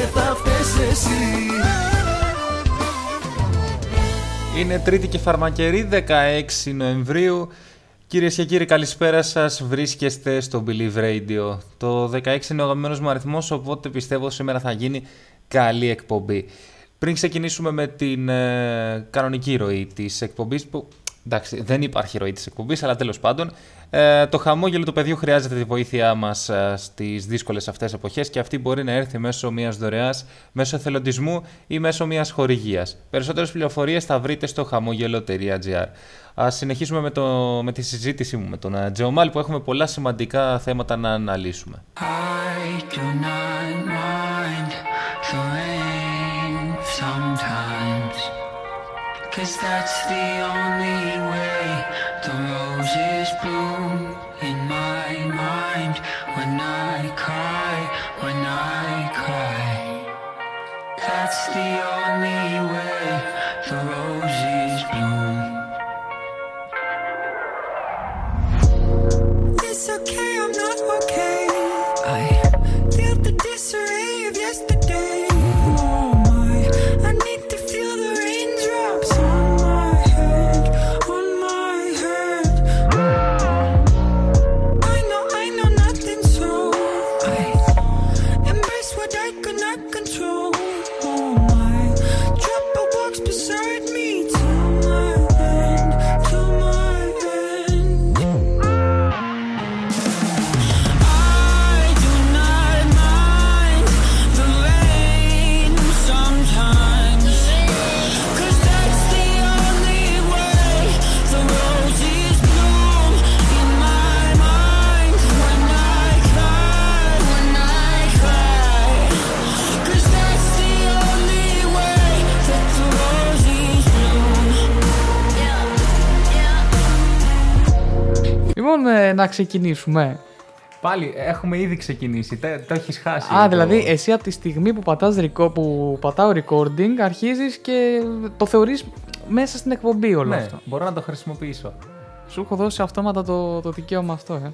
και θα φταίς εσύ Είναι Τρίτη και Φαρμακερή, 16 Νοεμβρίου. Κυρίες και κύριοι, καλησπέρα σας. Βρίσκεστε στο Believe Radio. Το 16 είναι ο αγαπημένο μου αριθμός, οπότε πιστεύω σήμερα θα γίνει καλή εκπομπή. Πριν ξεκινήσουμε με την ε, κανονική ροή της εκπομπής, που εντάξει, δεν υπάρχει ροή της εκπομπής, αλλά τέλος πάντων, ε, το χαμόγελο του παιδιού χρειάζεται τη βοήθειά μας ε, στις δύσκολες αυτές εποχές και αυτή μπορεί να έρθει μέσω μιας δωρεάς, μέσω εθελοντισμού ή μέσω μιας χορηγίας. Περισσότερες πληροφορίες θα βρείτε στο χαμόγελο.gr. Α συνεχίσουμε με, το, με τη συζήτησή μου με τον ε, Τζεωμάλ που έχουμε πολλά σημαντικά θέματα να αναλύσουμε. I do not mind the rain sometimes. Cause that's the only way the roses bloom in That's the only way να ξεκινήσουμε. Πάλι έχουμε ήδη ξεκινήσει. Τε- Το έχεις χάσει. Α, το- δηλαδή εσύ από τη στιγμή που, πατάς, ρεκο- που πατάω recording αρχίζεις και το θεωρείς μέσα στην εκπομπή όλο Ναι, αυτό. μπορώ να το χρησιμοποιήσω. Σου έχω δώσει αυτόματα το, το δικαίωμα αυτό, ε.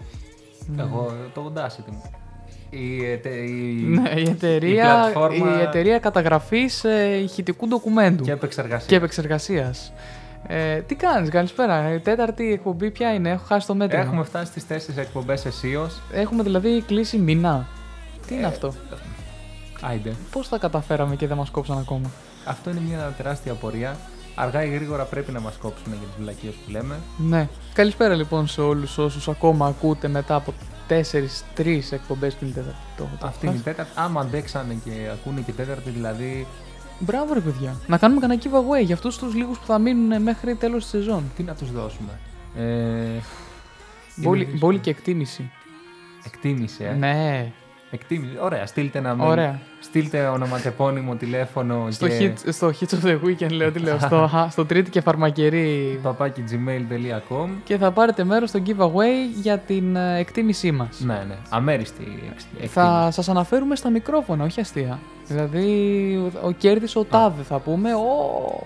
Εγώ το Audacity μου. Η, ετε- η... Ναι, η εταιρεία, η πλατφόρμα εταιρεία καταγραφής ε, ηχητικού ντοκουμέντου και επεξεργασίας. και επεξεργασίας. Ε, τι κάνεις, καλησπέρα. Η τέταρτη εκπομπή ποια είναι, έχω χάσει το μέτρο. Έχουμε φτάσει στις τέσσερις εκπομπές αισίω. Έχουμε δηλαδή κλείσει μηνά. Τι είναι Ε, αυτό, Άιντε. πώς τα καταφέραμε και δεν μας κόψαν ακόμα; Αυτό είναι μια τεράστια απορία. Αργά ή γρήγορα πρέπει να μας κόψουν για τις βλακίες που λέμε. Ναι. Καλησπέρα λοιπόν σε όλους όσους ακόμα ακούτε μετά από 4-3 εκπομπές που είναι η τέταρτη. Το, το Αυτή είναι η τέταρτη. Άμα αντέξανε και ακούνε και τέταρτη, δηλαδή. Μπράβο ρε παιδιά. Να κάνουμε κανένα giveaway για αυτούς τους λίγους που θα μείνουν μέχρι τέλος της σεζόν. Τι να τους δώσουμε; Ε, Μπόλι, δύσκολο. μπόλι και εκτίμηση. εκτίμηση, ε. Ναι. Εκτίμηση. Ωραία, στείλτε ένα mail. Ωραία. Στείλτε ονοματεπώνυμο, τηλέφωνο Στο, και hit, στο Hits of the Weekend λέω τι λέω. στο, α, στο τρίτη και φαρμακερή. παπάκι gmail.com. και θα πάρετε μέρος στο giveaway για την ε, εκτίμησή μας. Ναι, ναι. Αμέριστη εξ- εκτίμηση. Θα σας αναφέρουμε στα μικρόφωνα, όχι αστεία. Δηλαδή, ο, ο κέρδισε ο Τάδε θα πούμε. Ο,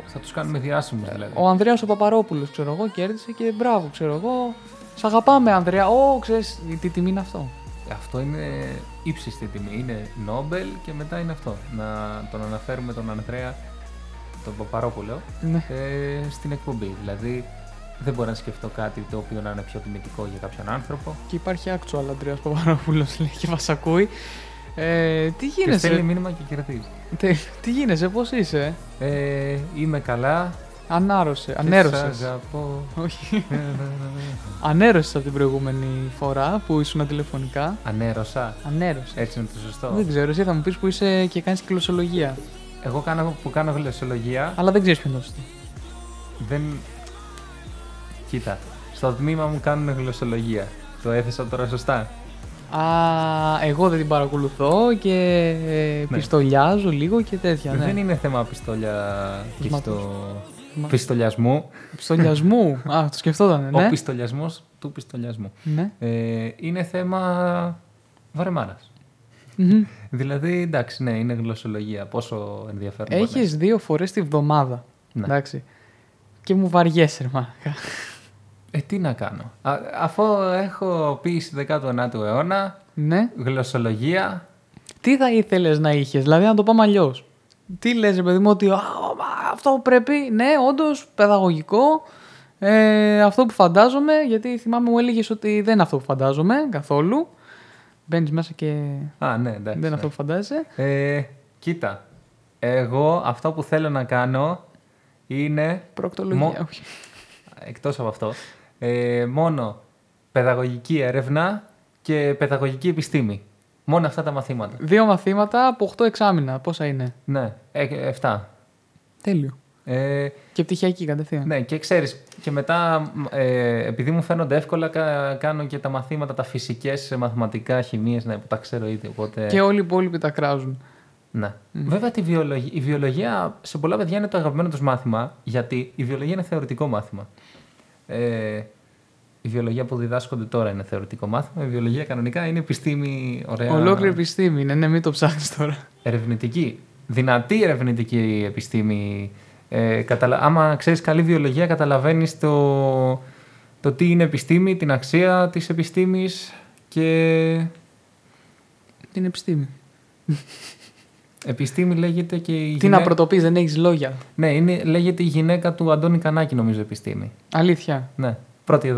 Θα τους κάνουμε διάσημους δηλαδή. Ο Ανδρέας ο Παπαρόπουλος, ξέρω εγώ, κέρδισε και μπράβο, ξέρω εγώ. Σ' αγαπάμε, Ανδρέα. Ω, ξέρεις, τι τιμή είναι αυτό. Αυτό είναι ύψιστη τιμή. Είναι Νόμπελ και μετά είναι αυτό. Να τον αναφέρουμε τον Ανδρέα, τον Παπαρόπουλο, Ναι. ε, στην εκπομπή. Δηλαδή δεν μπορώ να σκεφτώ κάτι το οποίο να είναι πιο τιμητικό για κάποιον άνθρωπο. Και υπάρχει actual Ανδρέας Παπαρόπουλος, λέει, και μας ακούει. Ε, τι Και στέλνει γίνεσαι, μήνυμα και κερδίζει. τε, τι γίνεσαι, πώς είσαι, Ε, είμαι καλά. Ανάρρωσε, και ανέρωσες. σ' αγαπώ. Όχι, ανέρωσες από την προηγούμενη φορά που ήσουν τηλεφωνικά. Ανέρωσα. Ανέρωσες. Έτσι είναι το σωστό. Δεν ξέρω, εσύ θα μου πεις που είσαι και κάνεις γλωσσολογία. Εγώ κάνω, που κάνω γλωσσολογία Αλλά δεν ξέρεις ποιο είναι το σωστό. δεν. Κοίτα. Στο τμήμα μου κάνουν γλωσσολογία. Το έθεσα τώρα σωστά; Α, εγώ δεν την παρακολουθώ και ε, Ναι. πιστολιάζω λίγο και τέτοια. Ναι. Δεν είναι θέμα πιστόλια. Πώς μ' ακούς; Πιστο... Μα- Πιστολιασμού. Πιστολιασμού. Α, το σκεφτόταν, ναι. Ο πιστολιασμός του πιστολιασμού. ναι. Ε, είναι θέμα βαρεμάρας. Μμμ. Δηλαδή, εντάξει, ναι, είναι γλωσσολογία. Πόσο ενδιαφέρον μπορεί να Έχεις δύο φορές τη βδομάδα. Ναι. Εντάξει. Και μου βαριέσαι, ρε μαλάκα. Ε, τι να κάνω. Α, αφού έχω πει στη 19ο αιώνα, Ναι. γλωσσολογία, Τι θα ήθελες να είχες, δηλαδή να το πάμε αλλιώς. Τι λες ρε παιδί μου ότι «Α, μα, αυτό πρέπει, ναι όντως παιδαγωγικό, ε, αυτό που φαντάζομαι, γιατί θυμάμαι μου έλεγες ότι δεν είναι αυτό που φαντάζομαι καθόλου. Μπαίνεις μέσα και Α, ναι, εντάξει. δεν είναι ναι. αυτό που φαντάζεσαι. Ε, κοίτα, εγώ αυτό που θέλω να κάνω είναι... Προκτολογία, Μο- όχι. Εκτός από αυτό, ε, μόνο παιδαγωγική έρευνα και παιδαγωγική επιστήμη. Μόνο αυτά τα μαθήματα. Δύο μαθήματα από 8 εξάμηνα. Πόσα είναι; Ναι, ε, εφτά. Τέλειο. Ε, Και πτυχιακή κατευθείαν. ναι, και ξέρεις, και μετά, ε, επειδή μου φαίνονται εύκολα, κα- κάνω και τα μαθήματα, τα φυσικές, μαθηματικά, χημίες, ναι, που τα ξέρω ήδη, οπότε... Και όλοι οι υπόλοιποι τα κράζουν. Ναι. Βέβαια τη βιολογία, η βιολογία σε πολλά παιδιά είναι το αγαπημένο τους μάθημα, γιατί η βιολογία είναι θεωρητικό μάθημα. Ε, η βιολογία που διδάσκονται τώρα είναι θεωρητικό μάθημα, η βιολογία κανονικά είναι επιστήμη ωραία, Ολόκληρη επιστήμη είναι, ναι, μην το ψάχνεις τώρα. ερευνητική. Δυνατή ερευνητική επιστήμη. Ε, καταλα... Άμα ξέρεις καλή βιολογία καταλαβαίνεις το, το τι είναι επιστήμη, την αξία της επιστήμης και Την επιστήμη. επιστήμη λέγεται και η Τι γυναίκα... να πρωτοποιεί, δεν έχεις λόγια. Ναι, είναι, λέγεται η γυναίκα του Αντώνη Κανάκη, νομίζω, επιστήμη. Αλήθεια. Ναι, πρώτη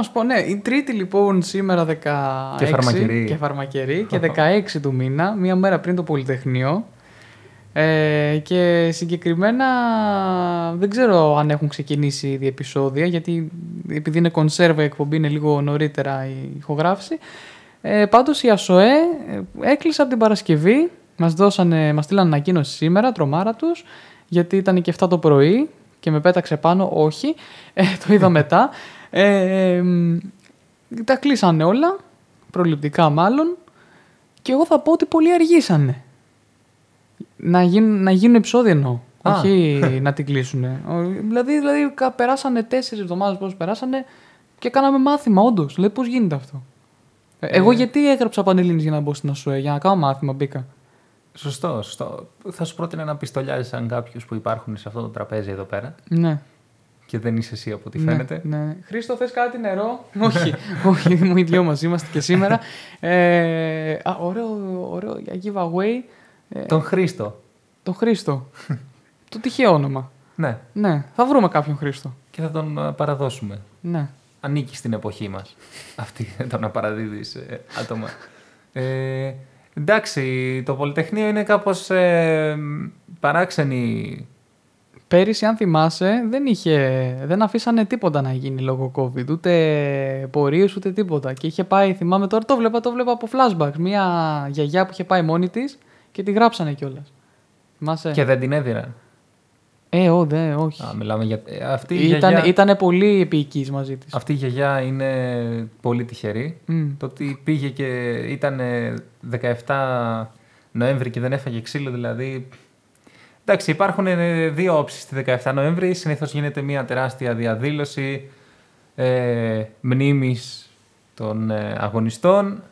να σου πω, ναι, η τρίτη λοιπόν σήμερα 16 Και φαρμακερή. και, φαρμακερή, και 16 του μήνα, μία μέρα πριν το Πολυτεχνείο. Ε, και συγκεκριμένα δεν ξέρω αν έχουν ξεκινήσει ήδη επεισόδια, γιατί επειδή είναι κονσέρβα η εκπομπή είναι λίγο νωρίτερα η ηχογράφηση. Ε, πάντως η ΑΣΟΕ ε, έκλεισε από την Παρασκευή, μας, δώσανε, μας στείλαν ανακοίνωση σήμερα, τρομάρα τους, γιατί ήταν και 7 το πρωί και με πέταξε πάνω, όχι, ε, το είδα μετά. Ε, ε, μ, τα κλείσανε όλα, προληπτικά μάλλον, και εγώ θα πω ότι πολύ αργήσανε. Να γίνουν, να γίνουν επεισόδια εννοώ. Α. Όχι να την κλείσουν. Δηλαδή, δηλαδή κα- περάσανε τέσσερις εβδομάδες πώς περάσανε και κάναμε μάθημα, όντως. Δηλαδή, πώς γίνεται αυτό; Ε, Εγώ γιατί έγραψα πανελλήνιες για να μπω στην ΑΣΟΕ, για να κάνω μάθημα, μπήκα. Σωστό, σωστό. Θα σου πρότεινα να πιστολιάζεις σαν κάποιους που υπάρχουν σε αυτό το τραπέζι εδώ πέρα Ναι. Και δεν είσαι εσύ από ό,τι Ναι, φαίνεται. Ναι. Χρήστο, θες κάτι νερό; όχι, όχι, μου οι δυο μας είμαστε και σήμερα. Ε, α, ωραίο, ωραίο για giveaway. Ε, Τον Χρήστο. Το Χρήστο. το τυχαίο όνομα. Ναι, Ναι, θα βρούμε κάποιον Χρήστο. και θα τον ε, παραδώσουμε. Ναι. Ανήκει στην εποχή μας. Αυτή το να παραδίδεις ε, άτομα. Ε, εντάξει, το Πολυτεχνείο είναι κάπως ε, παράξενη. Πέρυσι, αν θυμάσαι, δεν, είχε, δεν αφήσανε τίποτα να γίνει λόγω COVID. Ούτε πορείες ούτε τίποτα. Και είχε πάει, θυμάμαι τώρα, το βλέπα, το βλέπα από flashbacks. Μια γιαγιά που είχε πάει μόνη της και τη γράψανε κιόλας. Θυμάσαι; Και δεν την έδιναν. Ε, ό, δε, όχι. Α, μιλάμε για... ε, αυτή, η Ήταν, γιαγιά, ήτανε πολύ επίοικης μαζί της. αυτή η γιαγιά είναι πολύ τυχερή. Μμ. Το ότι πήγε και ήταν 17 Νοέμβρη και δεν έφαγε ξύλο, δηλαδή. Εντάξει, υπάρχουν ε, δύο όψεις τη 17 Νοέμβρη. Συνήθως γίνεται μια τεράστια διαδήλωση ε, μνήμης των ε, αγωνιστών.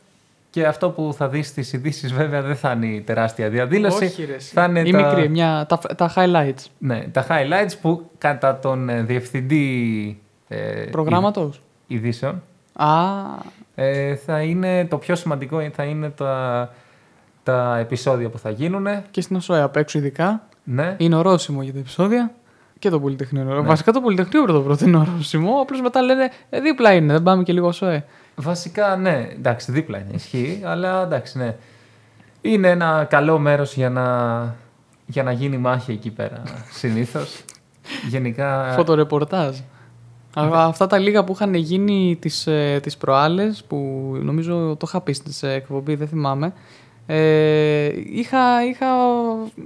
Και αυτό που θα δεις στις ειδήσεις βέβαια δεν θα είναι η τεράστια διαδήλωση. Όχι, ρε, εσύ. θα είναι Η τα, μικρή, μια, τα, τα highlights ναι, τα highlights που κατά τον ε, διευθυντή ε, προγράμματος. ειδήσεων Α, ε, θα είναι το πιο σημαντικό θα είναι τα, τα επεισόδια που θα γίνουν. και στην ΟΣΟΕ απ' έξω ειδικά. Ναι. Είναι ορόσημο για τα επεισόδια. Και το Πολυτεχνείο. είναι Ναι. ορόσημο. Βασικά το Πολυτεχνείο πρώτο πρώτο είναι ορόσημο. Απλώς μετά λένε ε, δίπλα είναι, δεν πάμε και λίγο ΟΣΟΕ. Βασικά, ναι, εντάξει, δίπλα είναι, ισχύει, αλλά εντάξει, ναι. Είναι ένα καλό μέρος για να, για να γίνει μάχη εκεί πέρα, συνήθως. Γενικά, Φωτορεπορτάζ. Α- Αυτά τα λίγα που είχαν γίνει τις, ε, τις προάλλες, που νομίζω το είχα πει στην εκπομπή, δεν θυμάμαι. Ε, είχα, είχα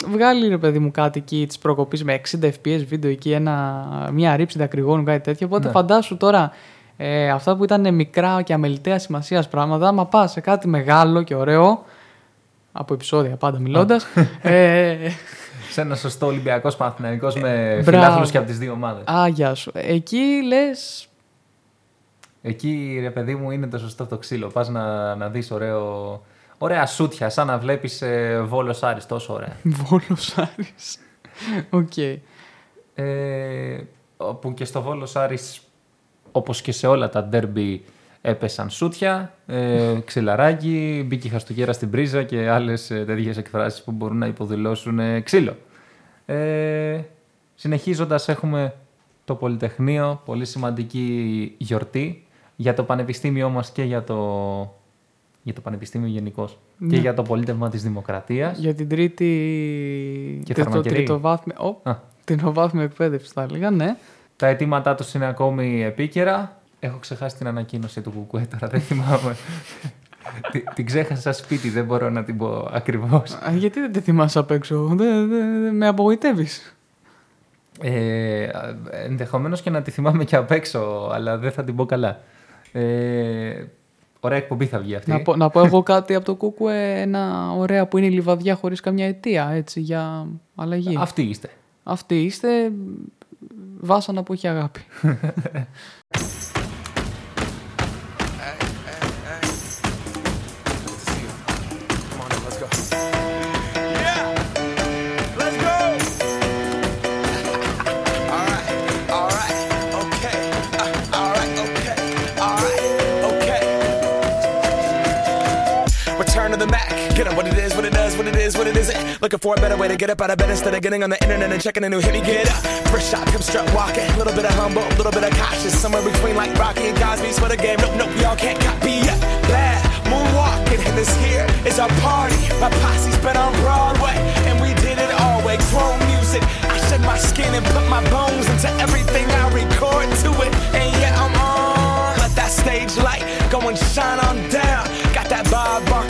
βγάλει ρε παιδί μου κάτι εκεί της προκοπής με 60 fps βίντεο εκεί ένα, μια ρήψη δακρυγόνου κάτι τέτοιο οπότε Ναι. φαντάσου τώρα ε, αυτά που ήταν μικρά και αμεληταία σημασίας πράγματα άμα πας σε κάτι μεγάλο και ωραίο από επεισόδια πάντα μιλώντας ε, σε ένα σωστό Ολυμπιακός Παναθηναϊκός με Μπράβο. φιλάθλους και από τις δύο ομάδες. α, γεια σου. Εκεί λες Εκεί, ρε παιδί μου, είναι το σωστό το ξύλο. Πας να, να δεις ωραίο, ωραία σούτια, σαν να βλέπεις ε, Βόλος Άρης, τόσο ωραία. Βόλος Άρης. Οκ. Ε, όπου και στο Βόλος Άρης, όπως και σε όλα τα ντέρμπι, έπεσαν σούτια, ε, ξυλαράκι, μπήκε η χαστούγέρα στην πρίζα και άλλες ε, τέτοιες εκφράσεις που μπορούν να υποδηλώσουν ε, ξύλο. Ε, συνεχίζοντας έχουμε το Πολυτεχνείο, πολύ σημαντική γιορτή για το Πανεπιστήμιό μας και για το, για το Πανεπιστήμιο γενικώς Ναι. και για το πολίτευμα της Δημοκρατίας. Για την τρίτη. Και το φαρμακερή. τριτοβάθμια. Ω, Α. τριτοβάθμια εκπαίδευσης, θα έλεγα, ναι. Τα αιτήματά τους είναι ακόμη επίκαιρα. Έχω ξεχάσει την ανακοίνωση του Κουκουέ τώρα, δεν θυμάμαι. Τη- την ξέχασα σπίτι, δεν μπορώ να την πω ακριβώς. Α, γιατί δεν τη θυμάσαι απ' έξω, δεν δεν- δεν- με απογοητεύεις. Ε, ενδεχομένως και να τη θυμάμαι και απ' έξω, αλλά δεν θα την πω καλά. Ε, ωραία εκπομπή θα βγει αυτή. Να, πω, να πω εγώ κάτι από το Κούκουε, ένα ωραία που είναι η λιβαδιά χωρίς καμιά αιτία, έτσι, για αλλαγή. Αυτή είστε. Αυτή είστε βάσανα που έχει αγάπη. Return to the Mac. Get up what it is, what it does, what it is, what it isn't. Looking for a better way to get up out of bed instead of getting on the internet and checking a new hit. Me get up. First shot, hip strut walking. A little bit of humble, a little bit of cautious. Somewhere between like Rocky and Cosby's for the game. Nope, nope, y'all can't copy yet. Bad moonwalking, and this here is our party. My posse's been on Broadway, and we did it all way. Chrome music. I shed my skin and put my bones into everything I record to it. And yeah, I'm on. Let that stage light go and shine on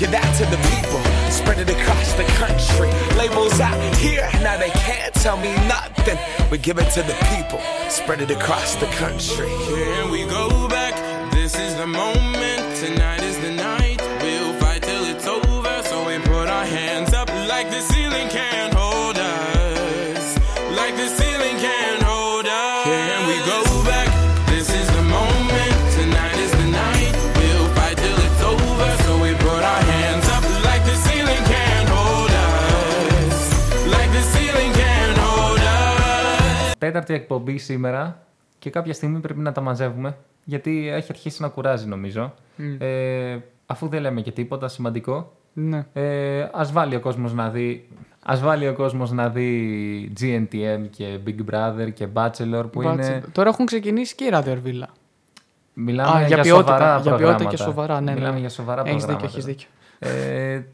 Give that to the people, spread it across the country. Labels out here, now they can't tell me nothing. We give it to the people, spread it across the country. Here we go back. This is the moment. Tonight is the night. Τέταρτη εκπομπή σήμερα και κάποια στιγμή πρέπει να τα μαζεύουμε γιατί έχει αρχίσει να κουράζει νομίζω. Ε, αφού δεν λέμε και τίποτα σημαντικό, Ναι. ε, ας βάλει ο κόσμος να δει Ας βάλει ο κόσμος να δει GNTM και Big Brother και Bachelor που Μπάτσε. είναι... Τώρα έχουν ξεκινήσει και η Radio Αρβίλα. Μιλάμε Α, για, για ποιότητα, σοβαρά για ποιότητα προγράμματα. και σοβαρά, ναι, ναι. Μιλάμε για σοβαρά Έχεις δίκιο, προγράμματα. έχεις δίκιο. Ε,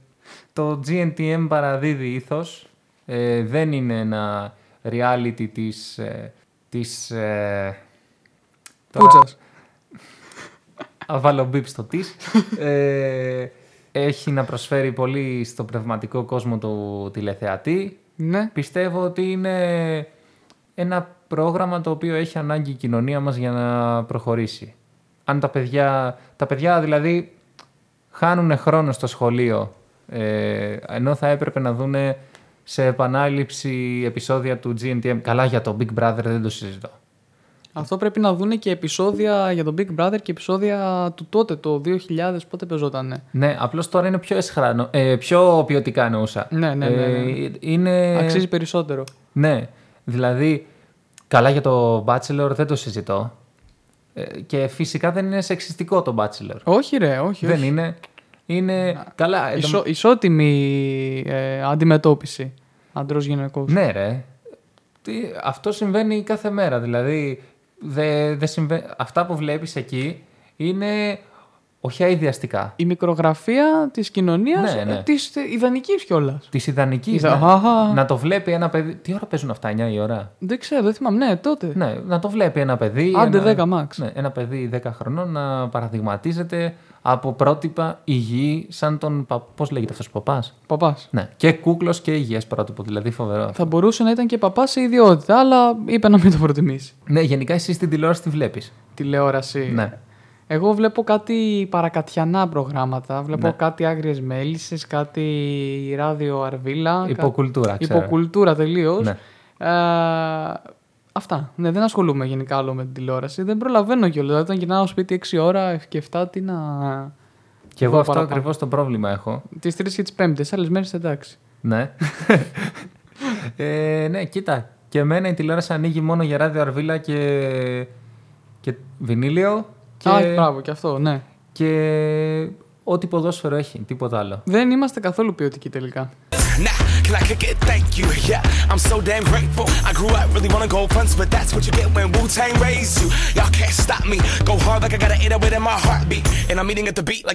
το GNTM παραδίδει ήθος. Ε, δεν είναι ένα reality της... Ε, της ε, τώρα- Πούτσας. Α βάλω μπιπ στο της. ε, έχει να προσφέρει πολύ στο πνευματικό κόσμο του τηλεθεατή. Ναι. Πιστεύω ότι είναι ένα πρόγραμμα το οποίο έχει ανάγκη η κοινωνία μας για να προχωρήσει. Αν τα παιδιά, τα παιδιά δηλαδή χάνουν χρόνο στο σχολείο ε, ενώ θα έπρεπε να δούνε σε επανάληψη επεισόδια του GNTM. Καλά για το Big Brother δεν το συζητώ. Αυτό πρέπει να δούνε και επεισόδια για τον Big Brother και επεισόδια του τότε, το 2000, πότε παίζότανε. Ναι, απλώς τώρα είναι πιο εσχράνο, ε, πιο ποιοτικά εννοούσα. Ναι, ναι, ναι, ναι. Ε, είναι... Αξίζει περισσότερο. Ναι, δηλαδή, καλά για το Bachelor δεν το συζητώ. Ε, και φυσικά δεν είναι σεξιστικό το Bachelor. Όχι ρε, όχι. δεν όχι. είναι. Είναι. Καλά. εν τω- Ισο, ισότιμη ε, αντιμετώπιση αντρός-γυναικός. Ναι, ρε. Τι, αυτό συμβαίνει κάθε μέρα. Δηλαδή, δε, δε συμβα- αυτά που βλέπεις εκεί είναι όχι αειδιαστικά. Η μικρογραφία της κοινωνίας, Ναι, ναι. ε, της ε, ιδανικής κιόλας. Της ιδανικής. Ιδα- Αχα. Να το βλέπει ένα παιδί. Τι ώρα παίζουν αυτά, 9 η ώρα; Δεν ξέρω, δεν θυμάμαι. Ναι, τότε. Ναι, να το βλέπει ένα παιδί. Άντε ένα, 10 max. Ναι, ένα παιδί 10 χρονών να παραδειγματίζεται από πρότυπα υγιή, σαν τον. Πώς λέγεται αυτός ο παπάς; Παπάς. Ναι, και κούκλος και υγιές πρότυπο, δηλαδή φοβερό. Θα μπορούσε να ήταν και παπάς σε ιδιότητα, αλλά είπε να μην το προτιμήσει. Ναι, γενικά εσύ στην τηλεόραση τη βλέπεις. Τηλεόραση. Ναι. Εγώ βλέπω κάτι παρακατιανά προγράμματα. Βλέπω Ναι. κάτι άγριες μέλισσες, κάτι ράδιο αρβίλα. κα- Υποκουλτούρα, ξέρω. Υποκουλτούρα τελείως. Ναι. αυτά. Ναι, δεν ασχολούμαι γενικά άλλο με την τηλεόραση. Δεν προλαβαίνω κιόλας. Δηλαδή, όταν γυρνάω σπίτι 6 ώρα και 7, τι να. Και εγώ Δω αυτό παραπάνω. ακριβώς το πρόβλημα έχω. Τις 3 και τις Πέμπτες, άλλες μέρες εντάξει. Ναι. ε, ναι, κοίτα. Και εμένα η τηλεόραση ανοίγει μόνο για ράδιο αρβίλα και, και βινίλιο. Και, Α, μπράβο, και αυτό, ναι. και Ό,τι ποδόσφαιρο έχει, τίποτα άλλο. Δεν είμαστε καθόλου ποιοτικοί τελικά. Ναι, μπορείτε να το πείτε,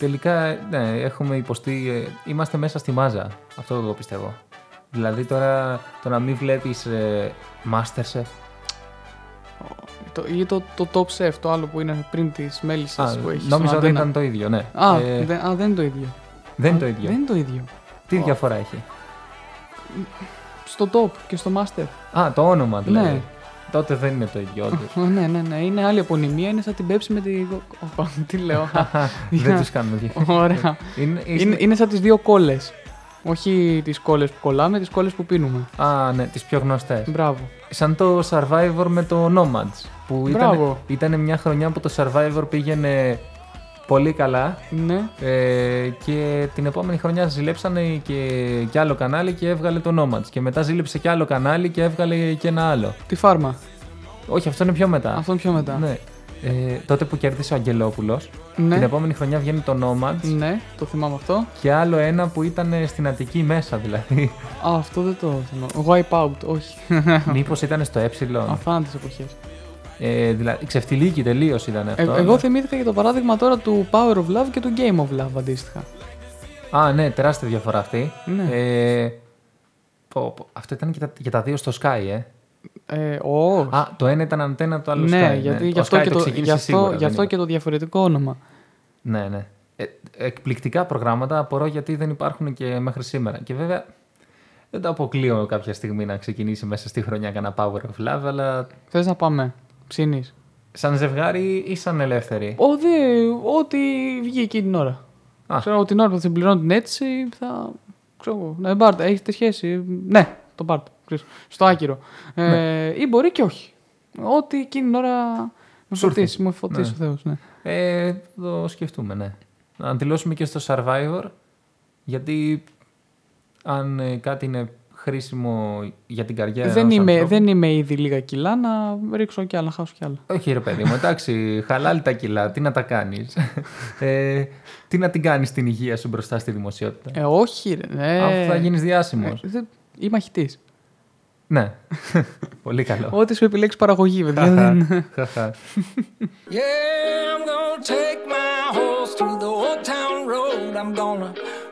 Τελικά, ναι, έχουμε υποστεί. ε, είμαστε μέσα στη μάζα. Αυτό εγώ πιστεύω. Δηλαδή τώρα το να μην βλέπεις ε, Masterchef. Το, ή το, το Top Chef, το άλλο που είναι πριν τη μέλισσα Α, που έχεις. νόμιζα στον ότι αντένα. ήταν το ίδιο, ναι. Α, Ε, δεν, α, δεν είναι το ίδιο. δεν είναι Α, το ίδιο. Δεν είναι το ίδιο. Τι διαφορά έχει; Στο Top και στο Master. Α, το όνομα δηλαδή. Ναι. Τότε δεν είναι το ίδιο, όντως. Α, ναι, ναι, ναι. Είναι άλλη απονημία. Είναι σαν την Pepsi με τη. Οπα, τι λέω. δεν τους κάνουμε διαφορά. Ωραία. Είναι, είναι, είναι σαν τις δύο κόλλες. Όχι τις κόλλες που κολλάμε, τις κόλλες που πίνουμε. Α, ναι, τις πιο γνωστές. Μπράβο. Σαν το Survivor με το Nomads. Που ήταν, Μπράβο. ήταν μια χρονιά που το Survivor πήγαινε πολύ καλά Ναι. ε, και την επόμενη χρονιά ζηλέψανε και, και άλλο κανάλι και έβγαλε το Nomads. Και μετά ζήλεψε και άλλο κανάλι και έβγαλε και ένα άλλο. Τη φάρμα. Όχι, αυτό είναι πιο μετά. Αυτό είναι πιο μετά. Ναι. Ε, τότε που κέρδισε ο Αγγελόπουλος, Ναι. την επόμενη χρονιά βγαίνει το Nomads Ναι, το θυμάμαι αυτό. και άλλο ένα που ήταν στην Αττική μέσα δηλαδή. Α, αυτό δεν το θυμάμαι. Wipe out, όχι. Μήπως ήταν στο ε; Αφάντες εποχές. Ε, δηλαδή, ξεφτιλίκη τελείως ήταν Ε, αυτό. εγώ θυμήθηκα για το παράδειγμα τώρα του Power of Love και του Game of Love αντίστοιχα. Α, ναι, τεράστια διαφορά αυτή. Ναι. Ε, πω, πω, αυτό ήταν και τα, και τα δύο στο Sky, ε. Ε, όχι. Α, το ένα ήταν αντένα, το άλλο ναι, Sky. γιατί ναι. γι' Το αυτό, Sky και, το, ξεκίνησε γι αυτό, σίγουρα, γι' δεν αυτό είναι. και το διαφορετικό όνομα. Ναι, ναι. Ε, εκπληκτικά προγράμματα. Απορώ γιατί δεν υπάρχουν και μέχρι σήμερα. Και βέβαια δεν το αποκλείω κάποια στιγμή να ξεκινήσει μέσα στη χρονιά κανένα Power of Love, αλλά Θες να πάμε; Ψήνει. σαν ζευγάρι ή σαν ελεύθερη. Ο, δε, ό,τι βγει εκείνη την ώρα. Α. Ξέρω εγώ την ώρα που θα συμπληρώνω την αίτηση θα. Ξέρω εγώ. Ναι, πάρτε. Έχετε σχέση. Ναι, το πάρτε. Ξέρεις, στο άκυρο. Ε, Ναι. Ή μπορεί και όχι. Ό,τι εκείνη την ώρα με Σου έρθει. φωτίσει. Με φωτίσει Ναι. ο Θεός, ναι. Ε, θα το σκεφτούμε, ναι. Να αντιλώσουμε και στο Survivor, γιατί αν ε, κάτι είναι χρήσιμο για την καριέρα δεν, ενός είμαι, ανθρώπου- δεν είμαι ήδη λίγα κιλά να ρίξω κι άλλα, να χάσω κι άλλα. Όχι ρε παιδί μου, εντάξει, χαλάλη τα κιλά, τι να τα κάνεις. ε, τι να την κάνεις την υγεία σου μπροστά στη δημοσιότητα; Ε, όχι, ρε. Ναι. Αφού θα γίνεις διάσημος. Ε, δεν- Ή μαχητής. ναι, πολύ καλό. Ό,τι σου επιλέξεις παραγωγή, βέβαια. δεν- Χαχα. Yeah, I'm gonna take my horse through the old town road. I'm gonna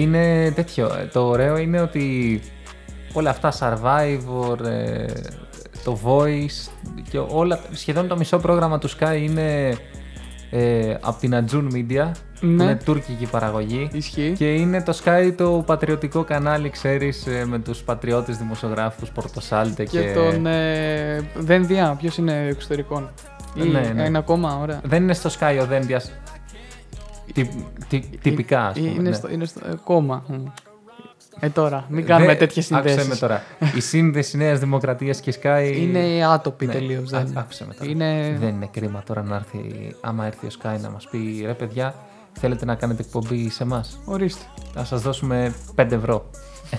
Είναι τέτοιο. ε, Το ωραίο είναι ότι όλα αυτά Survivor, ε, το Voice και όλα, σχεδόν το μισό πρόγραμμα του Sky είναι ε, από την Ajun Media, που Ναι. είναι τουρκική παραγωγή. Ισχύει. Και είναι το Sky το πατριωτικό κανάλι, ξέρεις, ε, με τους πατριώτες δημοσιογράφους, Πορτοσάλτε και... Και τον ε, Δένδια, ποιος είναι εξωτερικών. Ή, Ναι, ναι. Είναι ακόμα, ωραία. Δεν είναι στο Sky ο Δέντιας τι, τι, τυπικά, ας πούμε. είναι, ναι. στο, είναι στο ε, κόμμα. Μμ. Ε, τώρα, μην κάνουμε Δεν- τέτοιες Άκουσε με συνδέσεις. τώρα. Η σύνδεση Νέας Δημοκρατίας και ΣΚΑΪ. Είναι άτοπη Ναι, τελείως. α- άκουσε με τώρα. Είναι... Δεν είναι κρίμα τώρα να έρθει, άμα έρθει ο ΣΚΑΪ να μας πει ρε παιδιά, θέλετε να κάνετε εκπομπή σε εμάς; Ορίστε. Θα σας δώσουμε 5 ευρώ. Ε,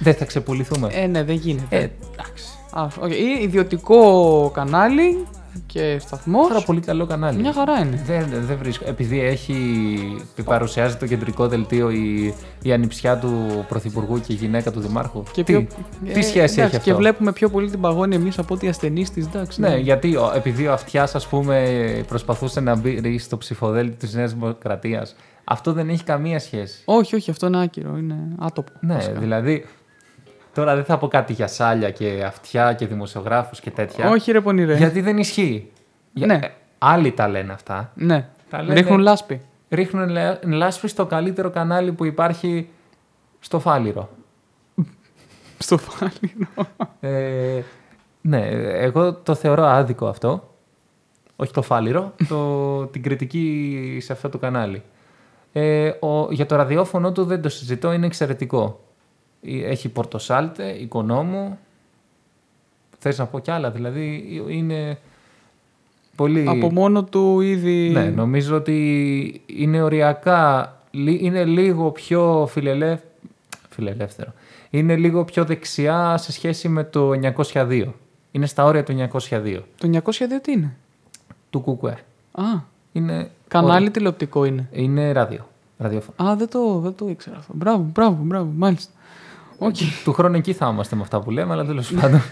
Δεν θα ξεπουληθούμε. Ε, ναι, δεν γίνεται. Ε, εντάξει. Α, οκ. Ή ιδιωτικό κανάλι και σταθμός. Πάρα πολύ καλό κανάλι. Μια χαρά είναι. Δεν, δεν βρίσκω. Επειδή έχει παρουσιάζει το κεντρικό δελτίο η, η ανιψιά του Πρωθυπουργού και η γυναίκα του Δημάρχου. Και τι, πιο- τι ε, σχέση εντάξει, έχει αυτό; Και βλέπουμε πιο πολύ την παγώνει εμείς από ότι οι ασθενείς της. Εντάξει. Ναι, γιατί ο, επειδή ο αυτιάς, ας πούμε, προσπαθούσε να μπει στο ψηφοδέλτιο της Νέας Δημοκρατίας, αυτό δεν έχει καμία σχέση. Όχι, όχι, αυτό είναι άκυρο. Είναι άτοπο. Ναι, βασικά. δηλαδή. Τώρα δεν θα πω κάτι για σάλια και αυτιά και δημοσιογράφους και τέτοια. Όχι, ρε πονηρέ. Γιατί δεν ισχύει. Για- Ναι. ε, άλλοι τα λένε αυτά. Ναι. Τα λένε- Ρίχνουν λάσπη. Ρίχνουν λα- λάσπη στο καλύτερο κανάλι που υπάρχει στο Φάληρο. Στο φάλιρο. Ε, ναι, εγώ το θεωρώ άδικο αυτό. Όχι το φάληρο, το, την κριτική σε αυτό το κανάλι. Ε, ο, για το ραδιόφωνο του δεν το συζητώ, είναι εξαιρετικό. Ε, Έχει πορτοσάλτε, οικονόμου. Θες να πω κι άλλα, δηλαδή είναι πολύ... Από μόνο του ήδη. Ναι, νομίζω ότι είναι οριακά, λι- είναι λίγο πιο φιλελεύ... φιλελεύθερο. Είναι λίγο πιο δεξιά σε σχέση με το 902. Είναι στα όρια του 902, Το 902 τι είναι; του Κουκουέ. Α, Είναι κανάλι όρια. τηλεοπτικό είναι. Είναι ράδιο. Ραδιόφωνο. Α, δεν το, δεν το ήξερα αυτό. Μπράβο, μπράβο, μπράβο, μάλιστα. Οκ. Του χρόνου εκεί θα είμαστε με αυτά που λέμε, αλλά τέλος πάντων.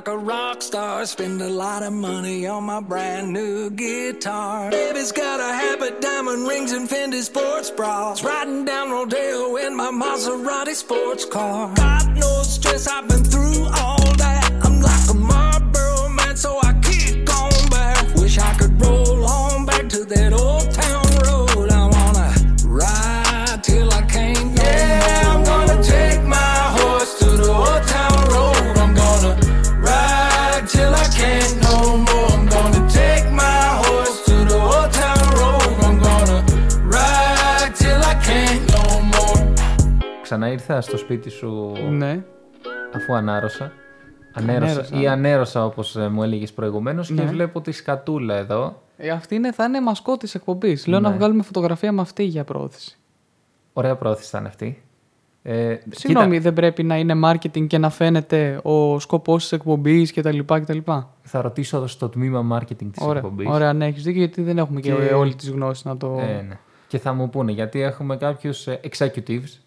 rock star. Spend a lot of money on my brand new guitar. Baby's got a habit, diamond rings, and Fendi sports bras. Riding down Rodeo in my Maserati sports car. Got no stress, I've been through all that. I'm like a Marlboro man, so I kick on back. Wish I could roll on back to that old Ξανά ήρθα στο σπίτι σου Ναι. αφού ανάρωσα. Ανέρωσα, Ανέρωσα. ή ανέρωσα όπως ε, μου έλεγες προηγουμένως και Ναι. βλέπω τη σκατούλα εδώ. Ε, αυτή είναι, θα είναι μασκό της εκπομπής. Λέω να Ναι. βγάλουμε φωτογραφία με αυτή για πρόθεση. Ωραία πρόθεση θα είναι αυτή. Ε, Συγγνώμη, κοίτα, δεν πρέπει να είναι marketing και να φαίνεται ο σκοπός της εκπομπής κτλ. κτλ. θα ρωτήσω στο τμήμα marketing της Ωραία, εκπομπής. ωραία, ναι, έχεις δίκιο γιατί δεν έχουμε και, Και- όλη τη γνώση να το. Ε, ναι. Και θα μου πούνε, γιατί έχουμε κάποιους ε, executives, Α,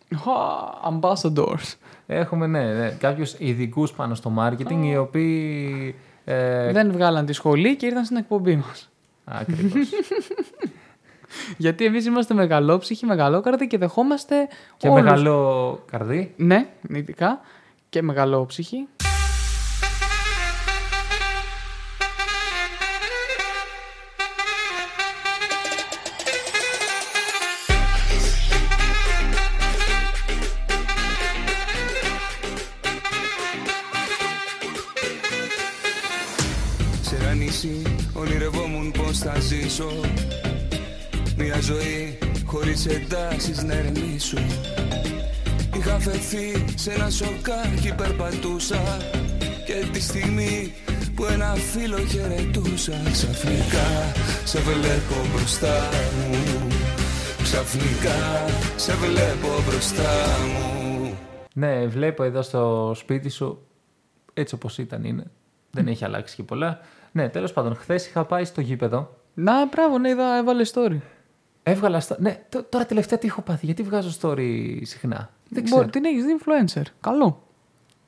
Ambassadors. έχουμε ναι, ναι, κάποιους ειδικούς πάνω στο marketing, οι οποίοι... Ε, Δεν βγάλαν τη σχολή και ήρθαν στην εκπομπή μας. Ακριβώς. Γιατί εμείς είμαστε μεγαλόψυχοι, μεγαλόκαρδοι και δεχόμαστε. και όλους. μεγάλο καρδί. Ναι, ειδικά. Και μεγαλόψυχοι. Χωρίς εντάσεις να ερεμήσω Είχα φεθεί σε ένα σοκάκι περπατούσα Και τη στιγμή που ένα φίλο χαιρετούσα Ξαφνικά σε βλέπω μπροστά μου Ξαφνικά σε βλέπω μπροστά μου Ναι, βλέπω εδώ στο σπίτι σου έτσι όπως ήταν είναι. Δεν έχει αλλάξει και πολλά. Ναι, τέλος πάντων, χθες είχα πάει στο γήπεδο. Να, μπράβο, ναι, είδα, έβαλε story. Έβγαλα. στα- Ναι, τ- τώρα τελευταία τι έχω πάθει. Γιατί βγάζω story συχνά; Δεν ξέρω. Μπορεί, την έχεις δει influencer. Καλό.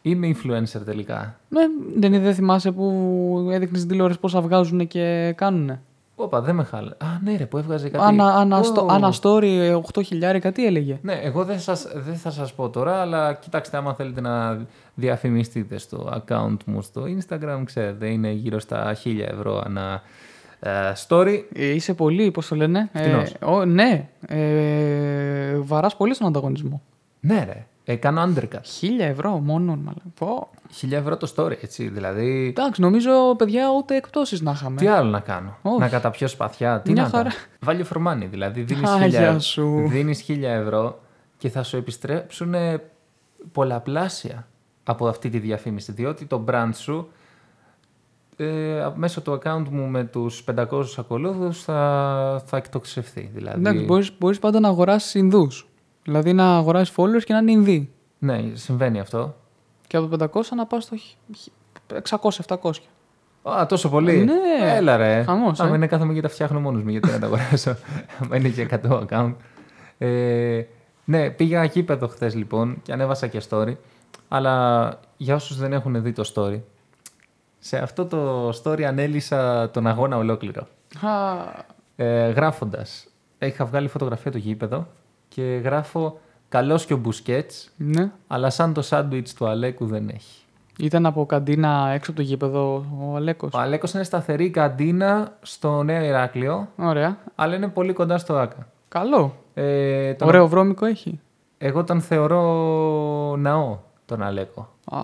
Είμαι influencer τελικά. Ναι, δεν, δεν θυμάσαι που έδειχνες στην τηλεόραση πόσα βγάζουν και κάνουν. Όπα, δεν με χάλα. Α, ναι, ρε, που έβγαζε κάτι. Ανα, ανα, Ω. στο, ανα story 8 χιλιάρικα, τι έλεγε; Ναι, εγώ δεν, σας, δεν θα σας πω τώρα, αλλά κοιτάξτε, άμα θέλετε να διαφημιστείτε στο account μου στο Instagram, ξέρετε, είναι γύρω στα 1000 ευρώ ανά ε, story. Ε, είσαι πολύ, πώς το λένε. Φτηνός. Ε, ο, ναι, ε, βαράς πολύ στον ανταγωνισμό. Ναι, ρε, ε, κάνω undercut. Χίλια ευρώ μόνο, μάλλον. Πω. 1000 ευρώ το story, έτσι, δηλαδή... Εντάξει, νομίζω, παιδιά, ούτε εκπτώσεις να είχαμε. Τι άλλο να κάνω, Όχι. να καταπιώ σπαθιά, τι Μια να χαρά. κάνω. Value for money, δηλαδή δίνεις Άγια 1000, σου. δίνεις 1000 ευρώ και θα σου επιστρέψουν πολλαπλάσια από αυτή τη διαφήμιση, διότι το brand σου ε, μέσω του account μου με τους 500 ακολούθους θα, θα εκτοξευθεί. Δηλαδή, Εντάξει, μπορείς, μπορείς πάντα να αγοράσεις Ινδούς. Δηλαδή να αγοράσεις followers και να είναι Ινδοί. Ναι, συμβαίνει αυτό. Και από το 500 να πας στο 600-700. Α, τόσο πολύ. Ναι. Έλα ρε. Χαμός, Άμα ε. είναι κάθομαι και τα φτιάχνω μόνος μου, γιατί να τα αγοράσω. Άμα είναι και 100 account. Ε, ναι, πήγα γήπεδο χθες λοιπόν και ανέβασα και story. Αλλά για όσους δεν έχουν δει το story, σε αυτό το story ανέλησα τον αγώνα ολόκληρο. Α, Ε, γράφοντας, είχα βγάλει φωτογραφία το γήπεδο και γράφω «Καλός και ο Μπουσκέτς, ναι. αλλά σαν το σάντουιτς του Αλέκου δεν έχει». Ήταν από καντίνα έξω από το γήπεδο ο Αλέκος; Ο Αλέκος είναι σταθερή καντίνα στο Νέο Ηράκλειο, Ωραία. αλλά είναι πολύ κοντά στο ΆΚΑ. Καλό. Ε, τον- Ωραίο βρώμικο έχει. Εγώ τον θεωρώ ναό, τον Αλέκο. Α,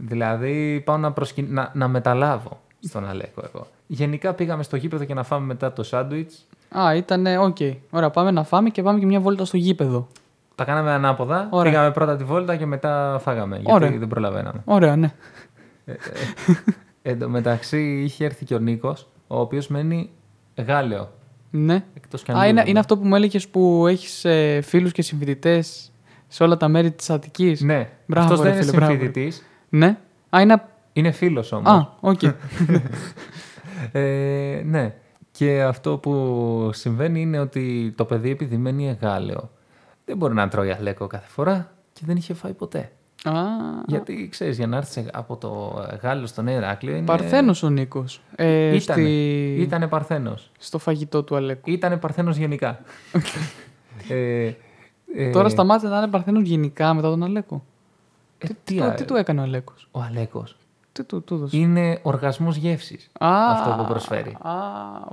Δηλαδή πάω να, προσκυ... να, να μεταλάβω στον Αλέκο εγώ. Γενικά πήγαμε στο γήπεδο και να φάμε μετά το σάντουιτς. Α ήταν, οκ. Ωραία, πάμε να φάμε και πάμε και μια βόλτα στο γήπεδο. Τα κάναμε ανάποδα. Ωραία. Πήγαμε πρώτα τη βόλτα και μετά φάγαμε. Γιατί Ωραία. δεν προλαβαίναμε. Ωραία, ναι. Εν τω μεταξύ είχε έρθει και ο Νίκος, ο οποίος μένει Αιγάλεω. Ναι. Εκτός κι αν Α, είναι, δούλευε. είναι αυτό που μου έλεγες που έχεις ε, φίλους και συμφοιτητές σε όλα τα μέρη της Αττικής. Ναι, Μπράβο, αυτός ρε δεν είναι φίλε, μπράβο. συμφοιτητής. Ναι. Α, είναι. Είναι φίλος όμως. Α, οκ. Ε, ναι. Και αυτό που συμβαίνει είναι ότι το παιδί επειδή μένει Αιγάλεω δεν μπορεί να τρώει Αλέκο κάθε φορά και δεν είχε φάει ποτέ. Α, Γιατί ξέρεις, για να έρθεις από το Αιγάλεω στο Ηράκλειο. Είναι... Παρθένος ο Νίκος. Ε, Ήτανε, στη- ήτανε Παρθένος. Στο φαγητό του Αλέκου. Ήτανε Παρθένος γενικά. ε, ε, Τώρα σταμάτησε να είναι Παρθένος γενικά μετά τον Αλέκο. Ε, τι, τι, το- α- τι του έκανε ο Αλέκος; Ο Αλέκος. Τι του, του έδωσε. Είναι οργασμός γεύσης. Α, αυτό που προσφέρει. Α,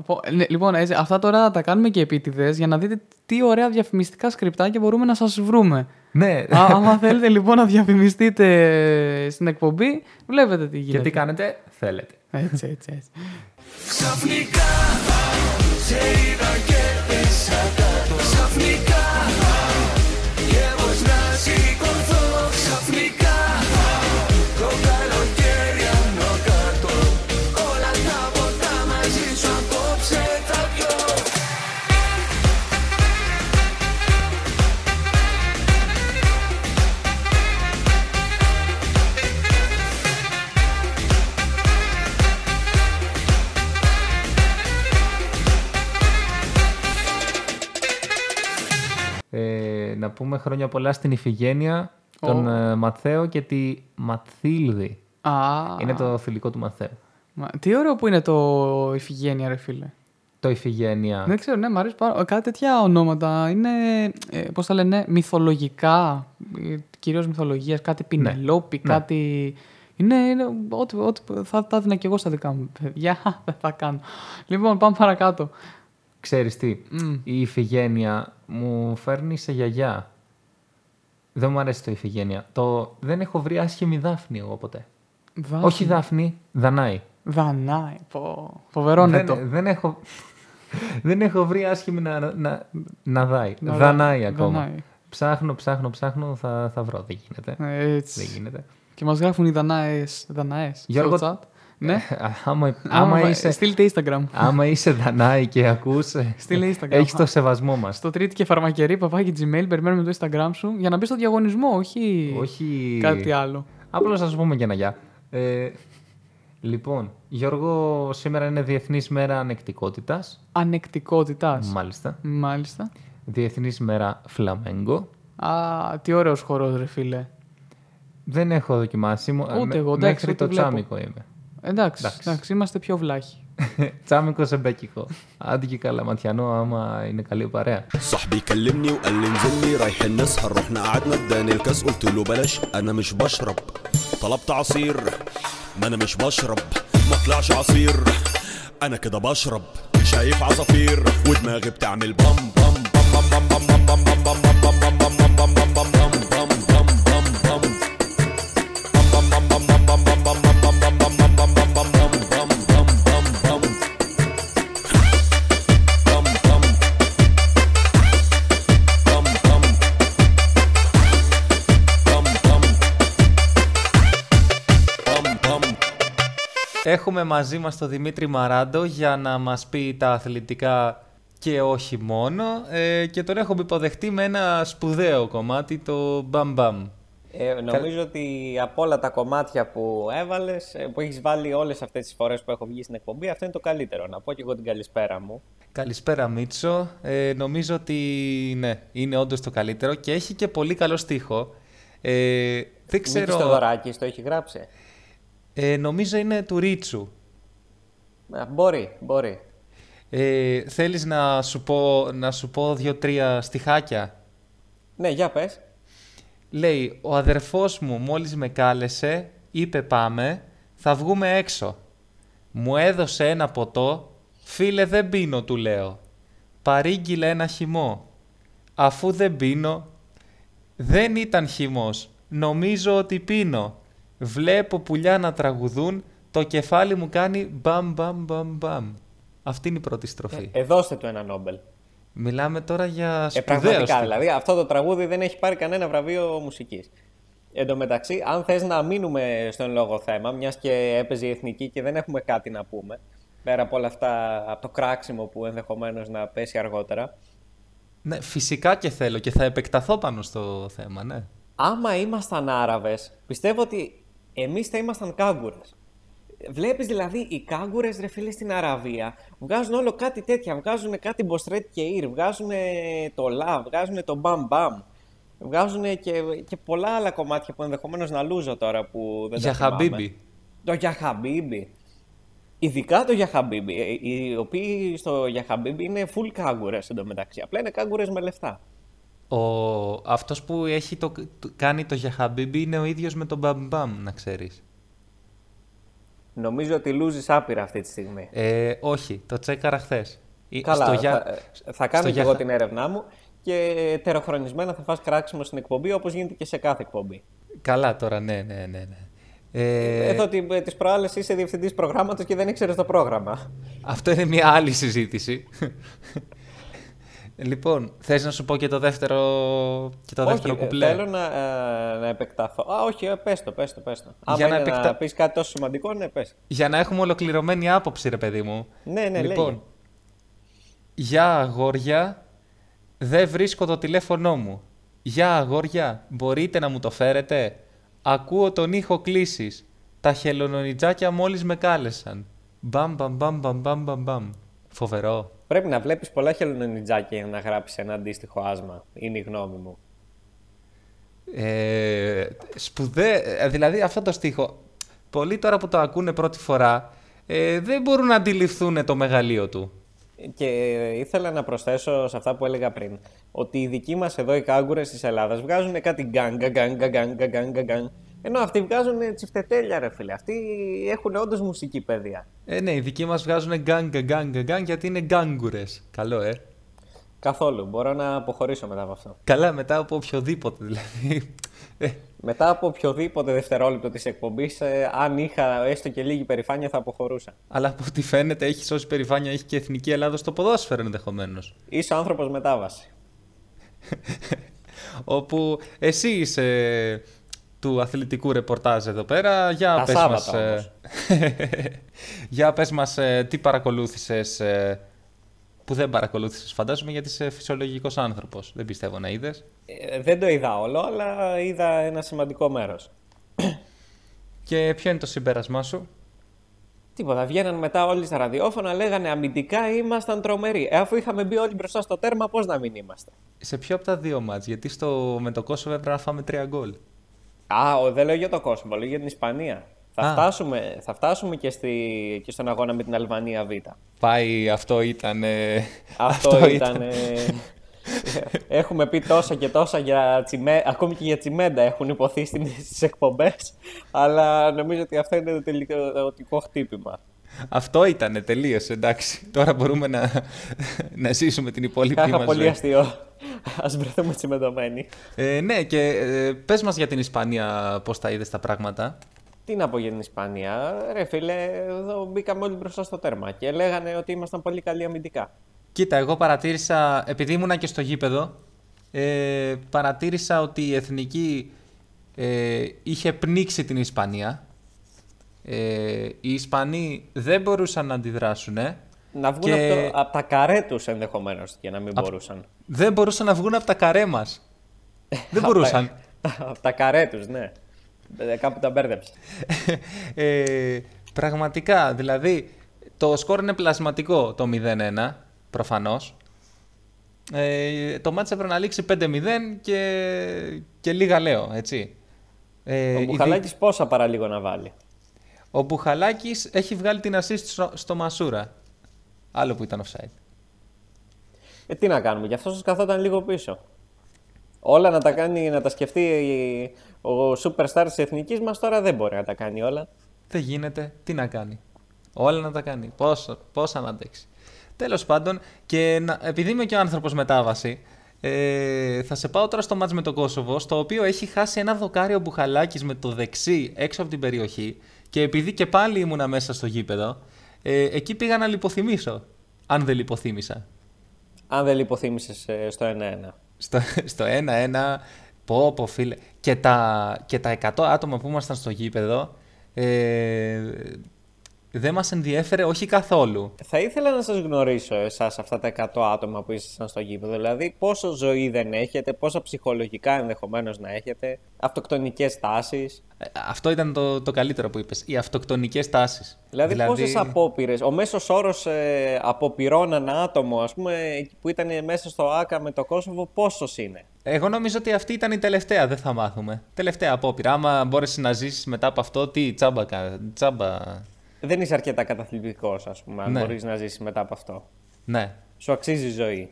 πω- ναι, λοιπόν, έτσι, αυτά τώρα θα τα κάνουμε και επίτηδες για να δείτε τι ωραία διαφημιστικά σκριπτάκια μπορούμε να σας βρούμε. Ναι. Α, άμα θέλετε λοιπόν να διαφημιστείτε στην εκπομπή, βλέπετε τι γίνεται. Και τι κάνετε, θέλετε. Έτσι, έτσι, έτσι. Ξαφνικά σε είδα και πούμε χρόνια πολλά στην Ιφηγένεια, τον ε, Ματθαίο και τη Ματθίλδη. Α, Είναι το θηλυκό του Ματθαίου. μα, τι ωραίο που είναι το Ιφηγένεια, ρε φίλε. Το Ιφηγένεια. Δεν ξέρω, ναι, μου αρέσει πάρα Κάτι τέτοια ονόματα είναι, ε, πώς τα λένε, μυθολογικά, ε, κυρίως μυθολογίας, κάτι Πινελόπη, Ναι. κάτι... Είναι, είναι ό,τι, ό,τι θα τα έδινα και εγώ στα δικά μου παιδιά, δεν θα κάνω. Λοιπόν, πάμε παρακάτω. Ξέρεις τι, η Ιφηγένεια μου φέρνει σε γιαγιά. Δεν μου αρέσει το Ιφηγένεια. Το... Δεν έχω βρει άσχημη Δάφνη εγώ ποτέ. Δάφνη. Όχι Δάφνη, Δανάη. Δανάη, πω. Φοβερό δεν, το. δεν, έχω... δεν έχω βρει άσχημη να, να, να δάει. Να Δανάη δάει. ακόμα. Δανάη. Ψάχνω, ψάχνω, ψάχνω, θα, θα βρω. Δεν γίνεται. Ε, Έτσι. Δεν γίνεται. Και μας γράφουν οι Δανάες, Δανάες Γιώργο, στο chat. Ναι. άμα, άμα, Άμα είσαι, Στείλτε Instagram. άμα είσαι Δανάη και ακούς, Στείλε Instagram. έχεις το σεβασμό μας. Στο τρίτη και φαρμακερή, παπάκι Gmail, περιμένουμε το Instagram σου για να μπει στο διαγωνισμό, όχι, Όχι... κάτι άλλο. Απλώς να σου πούμε και ένα γεια. Ε, λοιπόν, Γιώργο, σήμερα είναι Διεθνής Μέρα Ανεκτικότητας. Ανεκτικότητας. Μάλιστα. Μάλιστα. Διεθνής Μέρα Φλαμέγκο. Α, τι ωραίος χορός ρε φίλε. Δεν έχω δοκιμάσει. μου- Ούτε με- εγώ, εντάξει, Μέχρι ό,τι το βλέπω. τσάμικο είμαι. Εντάξει, Εντάξει. εντάξει. είμαστε πιο βλάχοι. τσάμικο σε μπέκικο. Άντε και καλά ματιανό άμα είναι καλή παρέα. صاحبي كلمني وقال لي انزلني رايحين نسهر رحنا قعدنا اداني الكاس قلت له بلاش انا مش بشرب طلبت عصير ما انا مش بشرب ما طلعش عصير انا كده بشرب شايف عصافير ودماغي بتعمل بام بام بام بام بام بام بام بام بام بام بام بام بام بام Έχουμε μαζί μας τον Δημήτρη Μαράντο για να μας πει τα αθλητικά και όχι μόνο ε, και τον έχουμε υποδεχτεί με ένα σπουδαίο κομμάτι, το Μπαμ Μπαμ. Ε, νομίζω ότι από όλα τα κομμάτια που έβαλες, που έχεις βάλει όλες αυτές τις φορές που έχω βγει στην εκπομπή, αυτό είναι το καλύτερο. Να πω και εγώ την καλησπέρα μου. Καλησπέρα Μίτσο. Ε, νομίζω ότι ναι, είναι όντως το καλύτερο και έχει και πολύ καλό στίχο. Ε, δεν Ξέρω... ξέρω... το δωράκι, το έχει γράψει; Ε, νομίζω είναι του Ρίτσου. Ε, μπορεί, μπορεί. Ε, θέλεις να σου πω, να σου πω δύο-τρία στιχάκια; Ναι, για πες. Λέει, ο αδερφός μου μόλις με κάλεσε, είπε πάμε, θα βγούμε έξω. Μου έδωσε ένα ποτό, φίλε δεν πίνω του λέω. Παρήγγειλε ένα χυμό. Αφού δεν πίνω, δεν ήταν χυμός, νομίζω ότι πίνω. Βλέπω πουλιά να τραγουδούν, το κεφάλι μου κάνει μπαμ μπαμ μπαμ μπαμ. Αυτή είναι η πρώτη στροφή. Ε, δώστε του ένα Νόμπελ. Μιλάμε τώρα για Ε, σπουδαίος πραγματικά, στίχο. δηλαδή αυτό το τραγούδι δεν έχει πάρει κανένα βραβείο μουσικής. Εν τω μεταξύ, αν θες να μείνουμε στον λόγο θέμα, μιας και έπαιζε η εθνική και δεν έχουμε κάτι να πούμε, πέρα από όλα αυτά, από το κράξιμο που ενδεχομένως να πέσει αργότερα, Ναι, φυσικά και θέλω και θα επεκταθώ πάνω στο θέμα, ναι. άμα ήμασταν Άραβες, πιστεύω ότι εμείς θα ήμασταν κάγκουρες. Βλέπεις δηλαδή οι κάγκουρες ρε φίλε στην Αραβία βγάζουν όλο κάτι τέτοια, βγάζουν κάτι μποστρέτ και ήρ, βγάζουν το λα, βγάζουν το μπαμ μπαμ. Βγάζουν και, και πολλά άλλα κομμάτια που ενδεχομένως να λούζω τώρα που δεν Για τα θυμάμαι. Χαμπίμπι. Το για Χαμπίμπι. Ειδικά το για Χαμπίμπι. ε, Οι οποίοι στο για Χαμπίμπι είναι full κάγκουρες εντωμεταξύ. Απλά είναι κάγκουρες με λεφτά. Ο... Αυτός που έχει το... το- κάνει το για Χαμπίμπι είναι ο ίδιος με τον Μπαμ Μπαμ, να ξέρεις. Νομίζω ότι λούζεις άπειρα αυτή τη στιγμή. Ε, όχι, το τσέκαρα χθες. Καλά, στο για... θα, θα κάνω στο και για εγώ Χα- την έρευνά μου και τεροχρονισμένα θα φας κράξιμο στην εκπομπή όπως γίνεται και σε κάθε εκπομπή. Καλά τώρα, ναι, ναι, ναι. ναι. Ε, Εδώ τι τις προάλλες είσαι διευθυντής προγράμματος και δεν ήξερες το πρόγραμμα. Αυτό είναι μια άλλη συζήτηση. Λοιπόν, θες να σου πω και το δεύτερο, και το δεύτερο όχι, ε, κουπλέ; θέλω να, ε, να επεκταθώ. Α, όχι, ε, πες το, πες το, πες το. Άμα Για να είναι να επεκτα- πεις κάτι τόσο σημαντικό, ναι, πες. Για να έχουμε ολοκληρωμένη άποψη, ρε παιδί μου. Ναι, ναι, λοιπόν, λέγε. για αγόρια, δεν βρίσκω το τηλέφωνό μου. Για αγόρια, μπορείτε να μου το φέρετε; Ακούω τον ήχο κλήσης. Τα χελονονιτζάκια μόλις με κάλεσαν. Μπαμ, μπαμ, μπαμ, μπαμ, μπαμ, μπαμ, μπαμ. Φοβερό. Πρέπει να βλέπεις πολλά χελονιτζάκια για να γράψεις ένα αντίστοιχο άσμα. Είναι η γνώμη μου. Ε, σπουδέ, ε, δηλαδή αυτό το στίχο, πολλοί τώρα που το ακούνε πρώτη φορά, ε, δεν μπορούν να αντιληφθούν το μεγαλείο του. Και ήθελα να προσθέσω σε αυτά που έλεγα πριν ότι οι δικοί μας εδώ οι κάγκουρες της Ελλάδας βγάζουν κάτι γκάγκα, γκάγκα, γκάγκα, γκάγκα, γκάγκα. Ενώ αυτοί βγάζουν τσιφτετέλια ρε φίλε. Αυτοί έχουν όντως μουσική παιδεία. Ε, ναι, οι δικοί μας βγάζουν γκάγκα, γκάγκα, γκάγκα γιατί είναι γκάγκουρες. Καλό, ε. Καθόλου. Μπορώ να αποχωρήσω μετά από αυτό. Καλά, μετά από οποιοδήποτε δηλαδή. Ε, Μετά από οποιοδήποτε δευτερόλεπτο της εκπομπής, ε, αν είχα έστω και λίγη περηφάνεια θα αποχωρούσα. αλλά από ό,τι φαίνεται έχεις όση περηφάνεια έχει και η Εθνική Ελλάδα στο ποδόσφαιρο ενδεχομένως. Είσαι άνθρωπος μετάβαση. Όπου εσύ είσαι του αθλητικού ρεπορτάζ εδώ πέρα. Για Τα πες Σάββατα μας, ε, για πες μας ε, τι παρακολούθησες ε, που δεν παρακολούθησες φαντάζομαι γιατί είσαι φυσιολογικός άνθρωπος. Δεν πιστεύω να είδες. Ε, δεν το είδα όλο, αλλά είδα ένα σημαντικό μέρος. Και ποιο είναι το συμπέρασμά σου; Τίποτα. Βγαίναν μετά όλοι στα ραδιόφωνα, λέγανε αμυντικά ήμασταν τρομεροί. Ε, αφού είχαμε μπει όλοι μπροστά στο τέρμα, πώς να μην είμαστε. Σε ποιο από τα δύο μάτς, γιατί στο, με το Κόσοβο έπρεπε να φάμε τρία γκολ. Α, ο, δεν λέω για το κόσμο, λέω για την Ισπανία. Θα, Α. φτάσουμε, θα φτάσουμε και, στη, και στον αγώνα με την Αλβανία Β. Πάει, αυτό ήταν... ε, Αυτό, ήταν. ε, Έχουμε πει τόσα και τόσα για τσιμέντα, ακόμη και για τσιμέντα έχουν υποθεί στις εκπομπές, αλλά νομίζω ότι αυτό είναι το τελικό χτύπημα. Αυτό ήτανε, τελείωσε, εντάξει. Τώρα μπορούμε να, να ζήσουμε την υπόλοιπη Είχα μας πολύ ζωή. αστείο. Ας βρεθούμε τσιμεντωμένοι. Ε, ναι, και ε, πες μας για την Ισπανία πώς τα είδες τα πράγματα. Τι να πω για την Ισπανία, ρε φίλε, εδώ μπήκαμε όλοι μπροστά στο τέρμα και λέγανε ότι ήμασταν πολύ καλοί αμυντικά. Κοίτα, εγώ παρατήρησα, επειδή ήμουνα και στο γήπεδο, ε, παρατήρησα ότι η Εθνική ε, είχε πνίξει την Ισπανία. Ε, οι Ισπανοί δεν μπορούσαν να αντιδράσουν. Να βγουν Και- από, το, απ' τα καρέ τους ενδεχομένως και να μην μπορούσαν. Δεν μπορούσαν να βγουν από τα καρέ μας. δεν μπορούσαν. Απ' τα καρέ τους, ναι. Ε, Κάπου τα μπέρδεψα. ε, πραγματικά, δηλαδή, το σκορ είναι πλασματικό το 0-1, προφανώς. Ε, το μάτς έπρεπε να λήξει 5-0 και, και λίγα λέω, έτσι. Ε, Ο η Μπουχαλάκης πόσα παραλίγο να βάλει; Ο Μπουχαλάκης έχει βγάλει την assist στο, στο Μασούρα. Άλλο που ήταν offside. Ε, τι να κάνουμε, γι' αυτό σας καθόταν λίγο πίσω. Όλα να τα κάνει, να τα σκεφτεί ο superstar της εθνικής μας τώρα δεν μπορεί να τα κάνει όλα. Δεν γίνεται. Τι να κάνει. Όλα να τα κάνει. Πόσα, πόσα να αντέξει. Τέλος πάντων, και να, επειδή είμαι και ο άνθρωπος μετάβαση, ε, θα σε πάω τώρα στο μάτς με το Κόσοβο, στο οποίο έχει χάσει ένα δοκάριο μπουχαλάκης με το δεξί έξω από την περιοχή και επειδή και πάλι ήμουνα μέσα στο γήπεδο, ε, εκεί πήγα να λιποθυμίσω, αν δεν λιποθύμησα. Αν δεν λιποθύμησες ε, στο 1-1. Στο, στο 1-1, πω πω φίλε. Και τα, και τα 100 άτομα που ήμασταν στο γήπεδο, ε, δεν μας ενδιέφερε όχι καθόλου. Θα ήθελα να σας γνωρίσω εσάς αυτά τα 100 άτομα που ήσασταν στο γήπεδο. Δηλαδή πόσο ζωή δεν έχετε, πόσα ψυχολογικά ενδεχομένως να έχετε, αυτοκτονικές τάσεις. Ε, Αυτό ήταν το, το καλύτερο που είπες, οι αυτοκτονικές τάσεις. Δηλαδή, δηλαδή... πόσες απόπειρες, ο μέσος όρος ε, αποπειρών ανά άτομο, ας πούμε, εκεί που ήταν μέσα στο ΆΚΑ με το Κόσοβο, πόσος είναι; Εγώ νομίζω ότι αυτή ήταν η τελευταία, δεν θα μάθουμε. Τελευταία απόπειρα. Άμα μπόρεσες να ζήσεις μετά από αυτό, τι τσάμπα, κα- τσάμπα Δεν είσαι αρκετά καταθλιπτικός, ας πούμε, αν Ναι. μπορείς να ζήσεις μετά από αυτό. Ναι. Σου αξίζει η ζωή.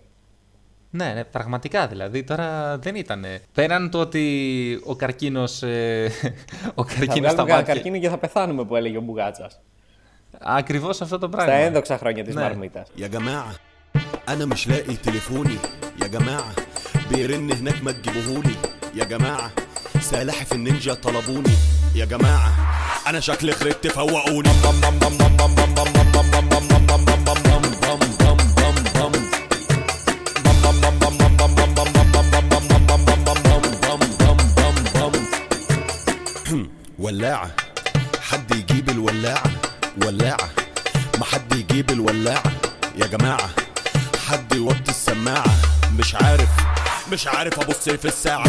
Ναι, ναι, πραγματικά δηλαδή. Τώρα δεν ήταν. Πέραν το ότι ο καρκίνο. Ε, ο Θα καρκίνο στα βγάλουμε κανένα μάτια. καρκίνο και θα πεθάνουμε που έλεγε ο Μπουγάτσας. Ακριβώ αυτό το Στα πράγμα. ένδοξα χρόνια της Ναι. Μαρμίτας. يا جماعة أنا مش لاقي تليفوني يا جماعة بيرن هناك ما تجيبوهولي يا جماعة سلاحف النينجا طلبوني. يا جماعة أنا شكلي خربت فوقوني. ولاعة حد يجيب الولاعة؟ ولاعة ما حد يجيب الولاعة. يا جماعة حد يوطي السماعة؟ مش عارف. مش عارف أبص في الساعة.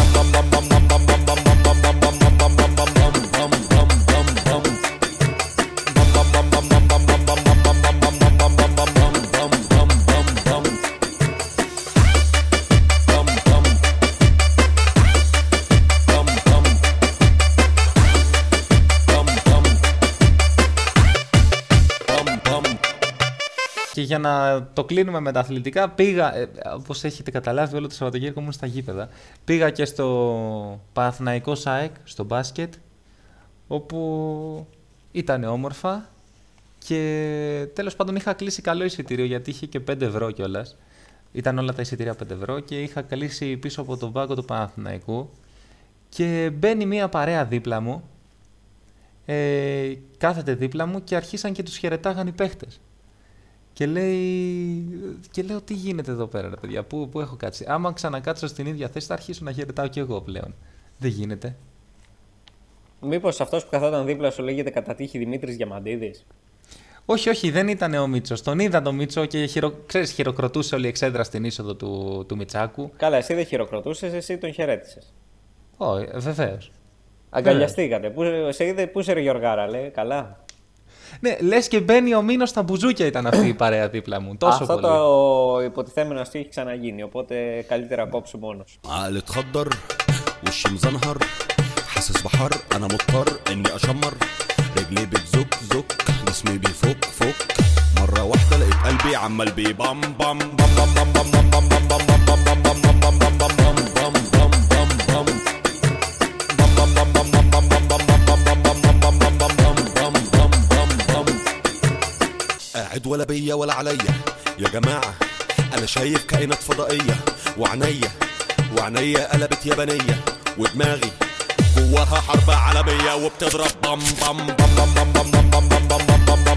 Και για να το κλείνουμε με τα αθλητικά, πήγα, ε, όπως έχετε καταλάβει όλο το Σαββατοκύριακο ήμουν στα γήπεδα, πήγα και στο Παναθηναϊκό ΣΑΕΚ, στο μπάσκετ, όπου ήταν όμορφα και τέλος πάντων είχα κλείσει καλό εισιτήριο γιατί είχε και 5 ευρώ κιόλας. Ήταν όλα τα εισιτήρια 5 ευρώ και είχα κλείσει πίσω από τον πάγκο του Παναθηναϊκού και μπαίνει μία παρέα δίπλα μου, ε, κάθεται δίπλα μου και αρχίσαν και τους χαιρετάγαν οι παίχτες. Και λέει. Και λέω τι γίνεται εδώ πέρα, ρε παιδιά, πού, πού έχω κάτσει; Άμα ξανακάτσω στην ίδια θέση, θα αρχίσω να χαιρετάω κι εγώ πλέον. Δεν γίνεται. Μήπως αυτός που καθόταν δίπλα σου λέγεται κατά τύχη Δημήτρης Διαμαντίδης; Όχι, όχι, δεν ήταν ο Μίτσος. Τον είδα τον Μίτσο και χειρο... ξέρεις, χειροκροτούσε όλη η εξέδρα στην είσοδο του, του Μιτσάκου. Καλά, εσύ δεν χειροκροτούσες, εσύ τον χαιρέτησες. Όχι, βεβαίως. Αγκαλιαστήκατε. Πού, σε είδε, πού είσαι ρε Γιωργάρα, λέει, καλά. Ναι, λε και μπαίνει ο Μήνο στα μπουζούκια ήταν αυτή η παρέα δίπλα μου. Τόσο Αυτό πολύ. το υποτιθέμενο αστείο έχει ξαναγίνει, οπότε καλύτερα κόψου μόνος. عقل اتخدر وشي مزنهر حاسس بحر انا مضطر اني اشمر رجلي بتزك زك جسمي بيفك فك مرة واحدة لقيت قلبي عمال بيبم بم بم بم بم بم بم بم بم بم بم بم بم بم بم بم بم بم بم بم قاعد ولا بيا ولا عليا يا جماعة أنا شايف كائنات فضائية وعينيا وعينيا قلبت يابانية ودماغي جواها حرب عالمية وبتضرب بام بام بام بام بام بام بام بام بام بام بام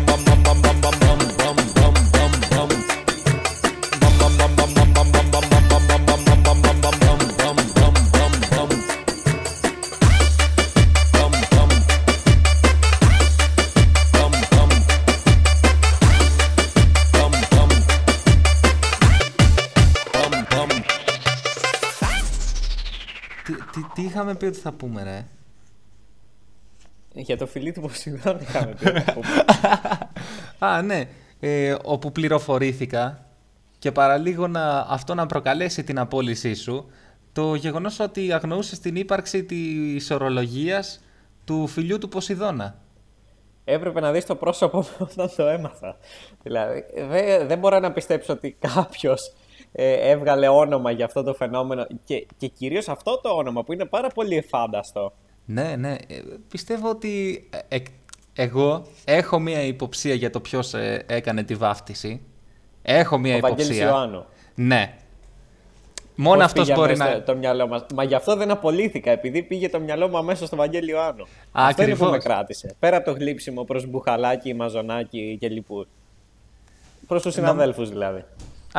είχαμε πει ότι θα πούμε, ρε. Για το φιλί του Ποσειδώνα είχαμε πει. να πούμε. Α, ναι. Ε, όπου πληροφορήθηκα και παραλίγο να, αυτό να προκαλέσει την απόλυσή σου, το γεγονός ότι αγνοούσε την ύπαρξη της ορολογίας του φιλιού του Ποσειδώνα. Έπρεπε να δεις το πρόσωπο μου όταν το έμαθα. Δηλαδή, δεν, δεν μπορώ να πιστέψω ότι κάποιος ε, έβγαλε όνομα για αυτό το φαινόμενο και, και κυρίως αυτό το όνομα που είναι πάρα πολύ εφάνταστο. Ναι, ναι. Ε, πιστεύω ότι ε, ε, εγώ έχω μία υποψία για το ποιος ε, έκανε τη βάφτιση. Έχω μία Ο Βαγγέλης υποψία. Ιωάννου. Ναι. Μόνο Πώς αυτός πήγε μπορεί αμέσως να... Το, το μυαλό μας; Μα γι' αυτό δεν απολύθηκα, επειδή πήγε το μυαλό μου αμέσως στο Βαγγέλη Ιωάννου. Αυτό είναι που ακριβώς. με κράτησε. Πέρα από το γλύψιμο προς Μπουχαλάκι, Μαζονάκι και λοιπούς. Προς τους συναδέλφους δηλαδή.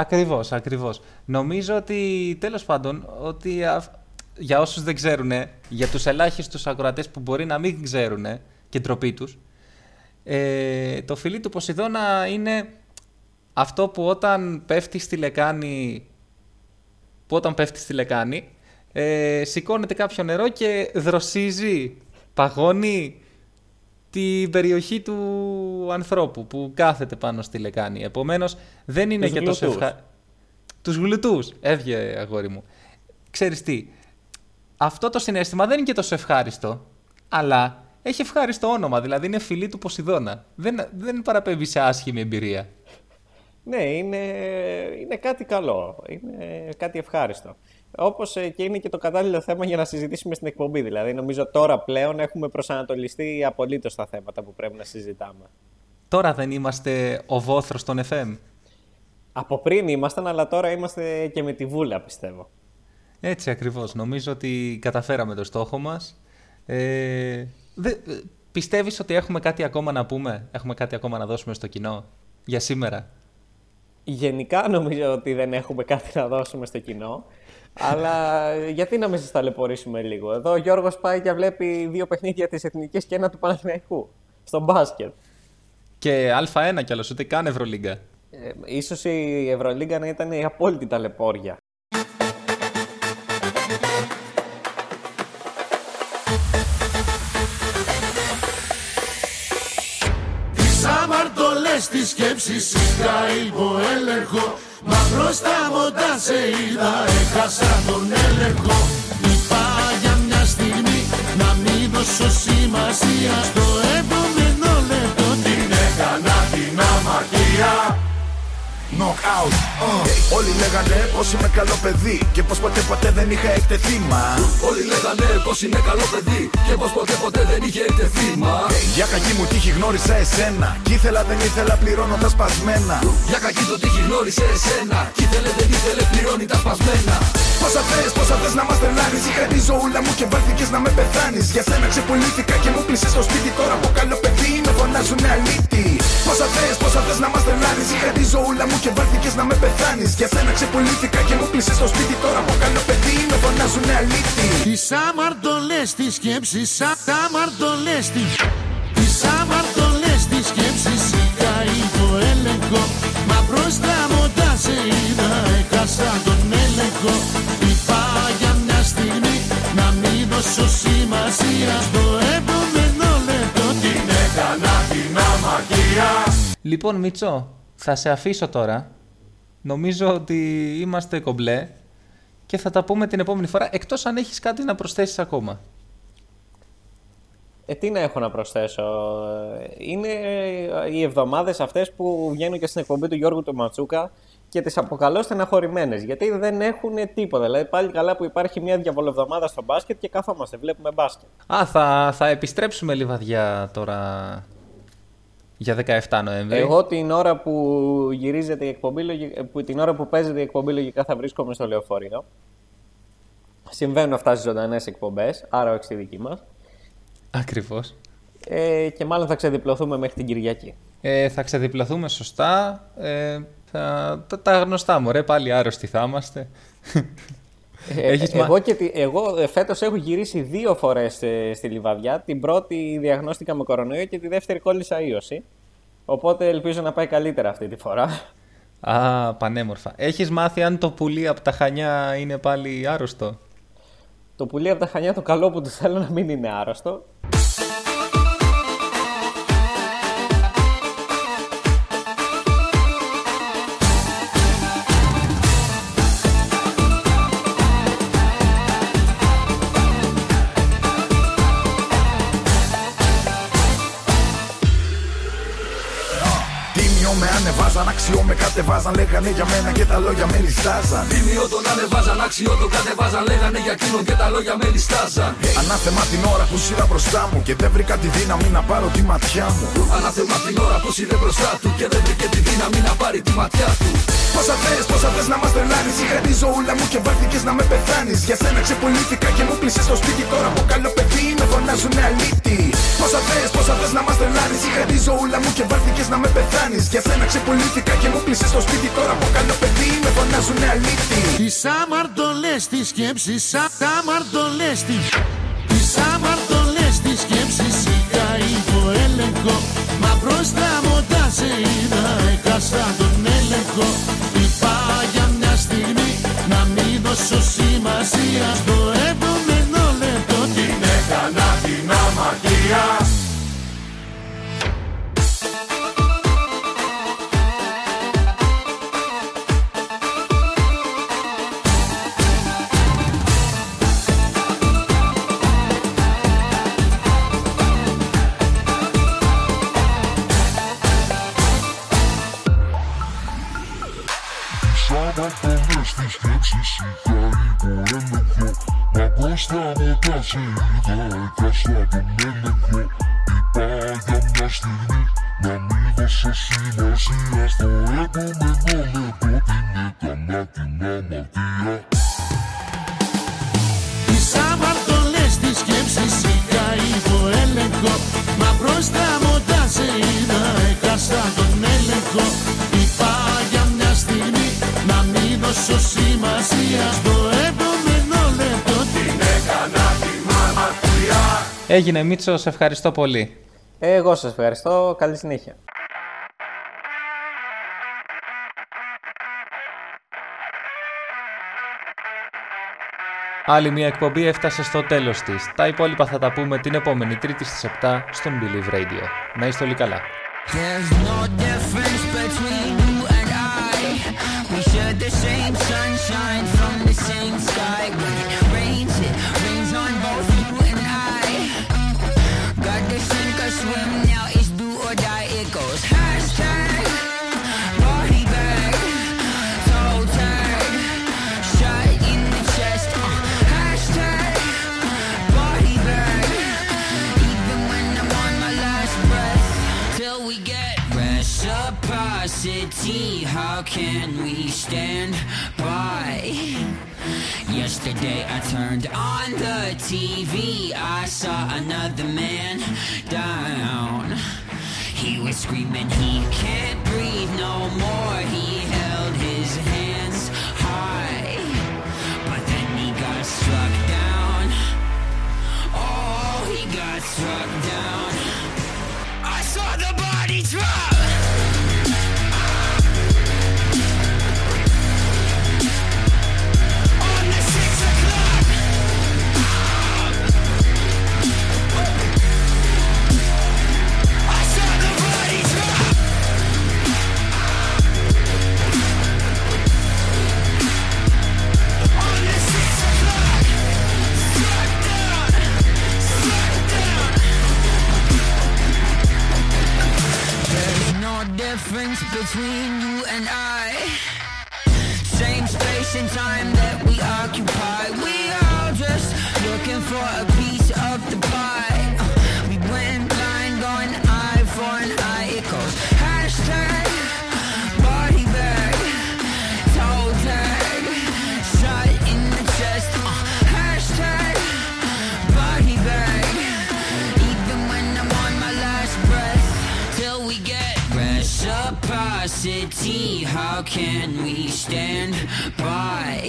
Ακριβώς, ακριβώς. Νομίζω ότι, τέλος πάντων, ότι α- για όσους δεν ξέρουν, για τους ελάχιστους ακροατές που μπορεί να μην ξέρουν και ντροπή τους, Ε, το φιλί του Ποσειδώνα είναι αυτό που όταν πέφτει στη λεκάνη, που όταν πέφτει στη λεκάνη, ε, σηκώνεται κάποιο νερό και δροσίζει, παγώνει την περιοχή του ανθρώπου που κάθεται πάνω στη λεκάνη. Επομένως δεν είναι Τους και τόσο γλουτούς. ευχα... Τους γλουτούς, έβγε αγόρι μου. Ξέρεις τι, αυτό το συνέστημα δεν είναι και τόσο ευχάριστο, αλλά έχει ευχάριστο όνομα, δηλαδή είναι φιλί του Ποσειδώνα. Δεν, δεν παραπέμπει σε άσχημη εμπειρία. Ναι, είναι, είναι κάτι καλό. Είναι κάτι ευχάριστο. Όπως και είναι και το κατάλληλο θέμα για να συζητήσουμε στην εκπομπή. Δηλαδή, νομίζω τώρα πλέον έχουμε προσανατολιστεί απολύτως στα θέματα που πρέπει να συζητάμε. Τώρα δεν είμαστε ο βόθρος των FM. Από πριν ήμασταν, αλλά τώρα είμαστε και με τη βούλα, πιστεύω. Έτσι ακριβώς. Νομίζω ότι καταφέραμε το στόχο μας. Ε, δε, πιστεύεις ότι έχουμε κάτι ακόμα να πούμε, έχουμε κάτι ακόμα να δώσουμε στο κοινό για σήμερα; Γενικά νομίζω ότι δεν έχουμε κάτι να δώσουμε στο κοινό. αλλά γιατί να μην σας ταλαιπωρήσουμε λίγο; Εδώ ο Γιώργος πάει και βλέπει δύο παιχνίδια της Εθνικής και ένα του Παναθηναϊκού. Στο μπάσκετ. Και Α1 κι άλλος, ούτε καν Ευρωλίγκα. Ε, ίσως η Ευρωλίγκα να ήταν η απόλυτη ταλαιπώρια. Τις αμαρτωλές της σκέψης είχα υπό έλεγχο Μα μπροστά μου όταν σε είδα έχασα τον έλεγχο Είπα για μια στιγμή να μην δώσω σημασία Στο επόμενο λεπτό την έκανα την αμαρτία Knockout. Uh. Όλοι λέγανε πως είμαι καλό παιδί και πως ποτέ ποτέ δεν είχα εκτεθεί μα. Όλοι λέγανε πως είναι καλό παιδί και πως ποτέ ποτέ δεν είχε εκτεθεί μα. Για κακή μου τύχη γνώρισα εσένα. Κι ήθελα δεν ήθελα πληρώνω τα σπασμένα. Για κακή το τύχη γνώρισε εσένα. Κι ήθελε δεν ήθελε πληρώνει τα σπασμένα. Πόσα θες, πόσα θες να μας τρελάνεις Είχα τη ζωούλα μου και βάλθηκες να με πεθάνεις Για σένα ξεπουλήθηκα και μου πλησες στο σπίτι Τώρα από καλό παιδί με φωνάζουνε αλήτη. Πόσα θες, πόσα θες να μας τρελάνεις. Είχα τη ζωούλα μου και βάλθηκες να με πεθάνεις. Για σένα ξεπουλήθηκα και μου πλησες στο σπίτι. Τώρα από καλό παιδί με φωνάζουνε αλήτη. Τις αμαρτωλές της σκέψης Απ' τα αμαρτωλές της Τις αμαρτωλές της σκέψης Είχα υπό έλεγχο. Μα μπροστά μου όταν σε είδα Έχασα τον έλεγχο. Είπα για μια στιγμή Να μην δώσω σημασία Στο Λοιπόν, Μίτσο, θα σε αφήσω τώρα. Νομίζω ότι είμαστε κομπλέ και θα τα πούμε την επόμενη φορά, εκτός αν έχεις κάτι να προσθέσεις ακόμα. Ε, τι να έχω να προσθέσω; Είναι οι εβδομάδες αυτές που βγαίνουν και στην εκπομπή του Γιώργου του Ματσούκα και τις αποκαλώ στεναχωρημένες, γιατί δεν έχουν τίποτα. Δηλαδή πάλι καλά που υπάρχει μια διαβολοβδομάδα στο μπάσκετ και καθόμαστε, βλέπουμε μπάσκετ. Α, θα, θα επιστρέψουμε λιβαδιά τώρα για 17 Νοέμβρη. Εγώ την ώρα που γυρίζεται η εκπομπή, λογι- που, την ώρα που παίζεται η εκπομπή λογικά θα βρίσκομαι στο λεωφορείο. Συμβαίνουν αυτά στις ζωντανές εκπομπές, άρα όχι στη δική μας. Ακριβώς. Ε, και μάλλον θα ξεδιπλωθούμε μέχρι την Κυριακή. Ε, θα ξεδιπλωθούμε σωστά. Ε, θα, τα, τα γνωστά μου, ρε, πάλι άρρωστοι θα είμαστε. Ε, Έχεις ε, μα- εγώ και τη, εγώ ε, φέτος έχω γυρίσει δύο φορές ε, στη Λιβαδιά. Την πρώτη διαγνώστηκα με κορονοϊό και τη δεύτερη κόλλησα ίωση. Οπότε ελπίζω να πάει καλύτερα αυτή τη φορά. Α, πανέμορφα. Έχεις μάθει αν το πουλί από τα Χανιά είναι πάλι άρρωστο; Το πουλί από τα Χανιά το καλό που του θέλω να μην είναι άρρωστο. Ανεβάζαν, αξιό με κατεβάζαν Λέγανε για μένα και τα λόγια με λιστάζαν Τίμιο τον ανεβάζαν, άξιο τον κατεβάζαν. Λέγανε για εκείνον και τα λόγια με λιστάζαν. Ανάθεμα την ώρα που σειρά μπροστά μου Και δεν βρήκα τη δύναμη να πάρω τη ματιά μου Ανάθεμα την ώρα που είδε μπροστά του και δεν βρήκε τη δύναμη να πάρει τη ματιά του. Πόσα θες, πόσα θες να μας τρελάνεις Είχα τη ζωούλα μου και βάλθηκες να με πεθάνεις Για σένα ξεπουλήθηκα και μου πλησες στο σπίτι Τώρα από καλό παιδί με φωνάζουνε αλήτη Πόσα θες, πόσα θες να μας τρελάνεις. Είχα τη ζωούλα μου και βάλθηκες να με πεθάνεις. Για σένα ξεπουλήθηκα και μου πλησες στο σπίτι. Τώρα από καλό παιδί με φωνάζουνε αλήτη Τις αμαρτωλές της σκέψης Απ' τα αμαρτωλές της Τις αμαρτωλές της σκέψης Είχα υπό έλεγχο. Μα μπροστά μου όταν σε είδα Έχασα τον έλεγχο. Είπα για μια στιγμή Να μην δώσω σημασία Στο επόμενο αμαρτία Σαν αυτονές τις σκέψεις είχα υποέλεγχο Μα μπροστά μου τα σε είδα Έχασα τον έλεγχο Είπα για μια στιγμή Να μην δώσω σημασία Στο επόμενο λεπτό Την έκανα την αμαρτία. Τις αμαρτωλές τις σκέψεις είχα υποέλεγχο Μα μπροστά μου τα σε είδα Έχασα τον έλεγχο. Είπα για μια στιγμή Να μην δώσω σημασία Στο επόμενο Έγινε Μίτσο, σε ευχαριστώ πολύ. Εγώ σας ευχαριστώ. Καλή συνέχεια. Άλλη μια εκπομπή έφτασε στο τέλος της. Τα υπόλοιπα θα τα πούμε την επόμενη Τρίτη στις 7 στον Believe Radio. Να είστε όλοι καλά. There's no difference between you and I. We share the same sunshine stand by? Yesterday I turned on the TV. I saw another man down. He was screaming, between you and I. Same space and time can we stand by?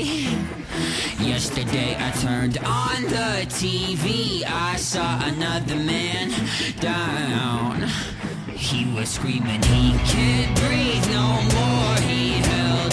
Yesterday I turned on the TV. I saw another man down. He was screaming, he can't breathe no more. He held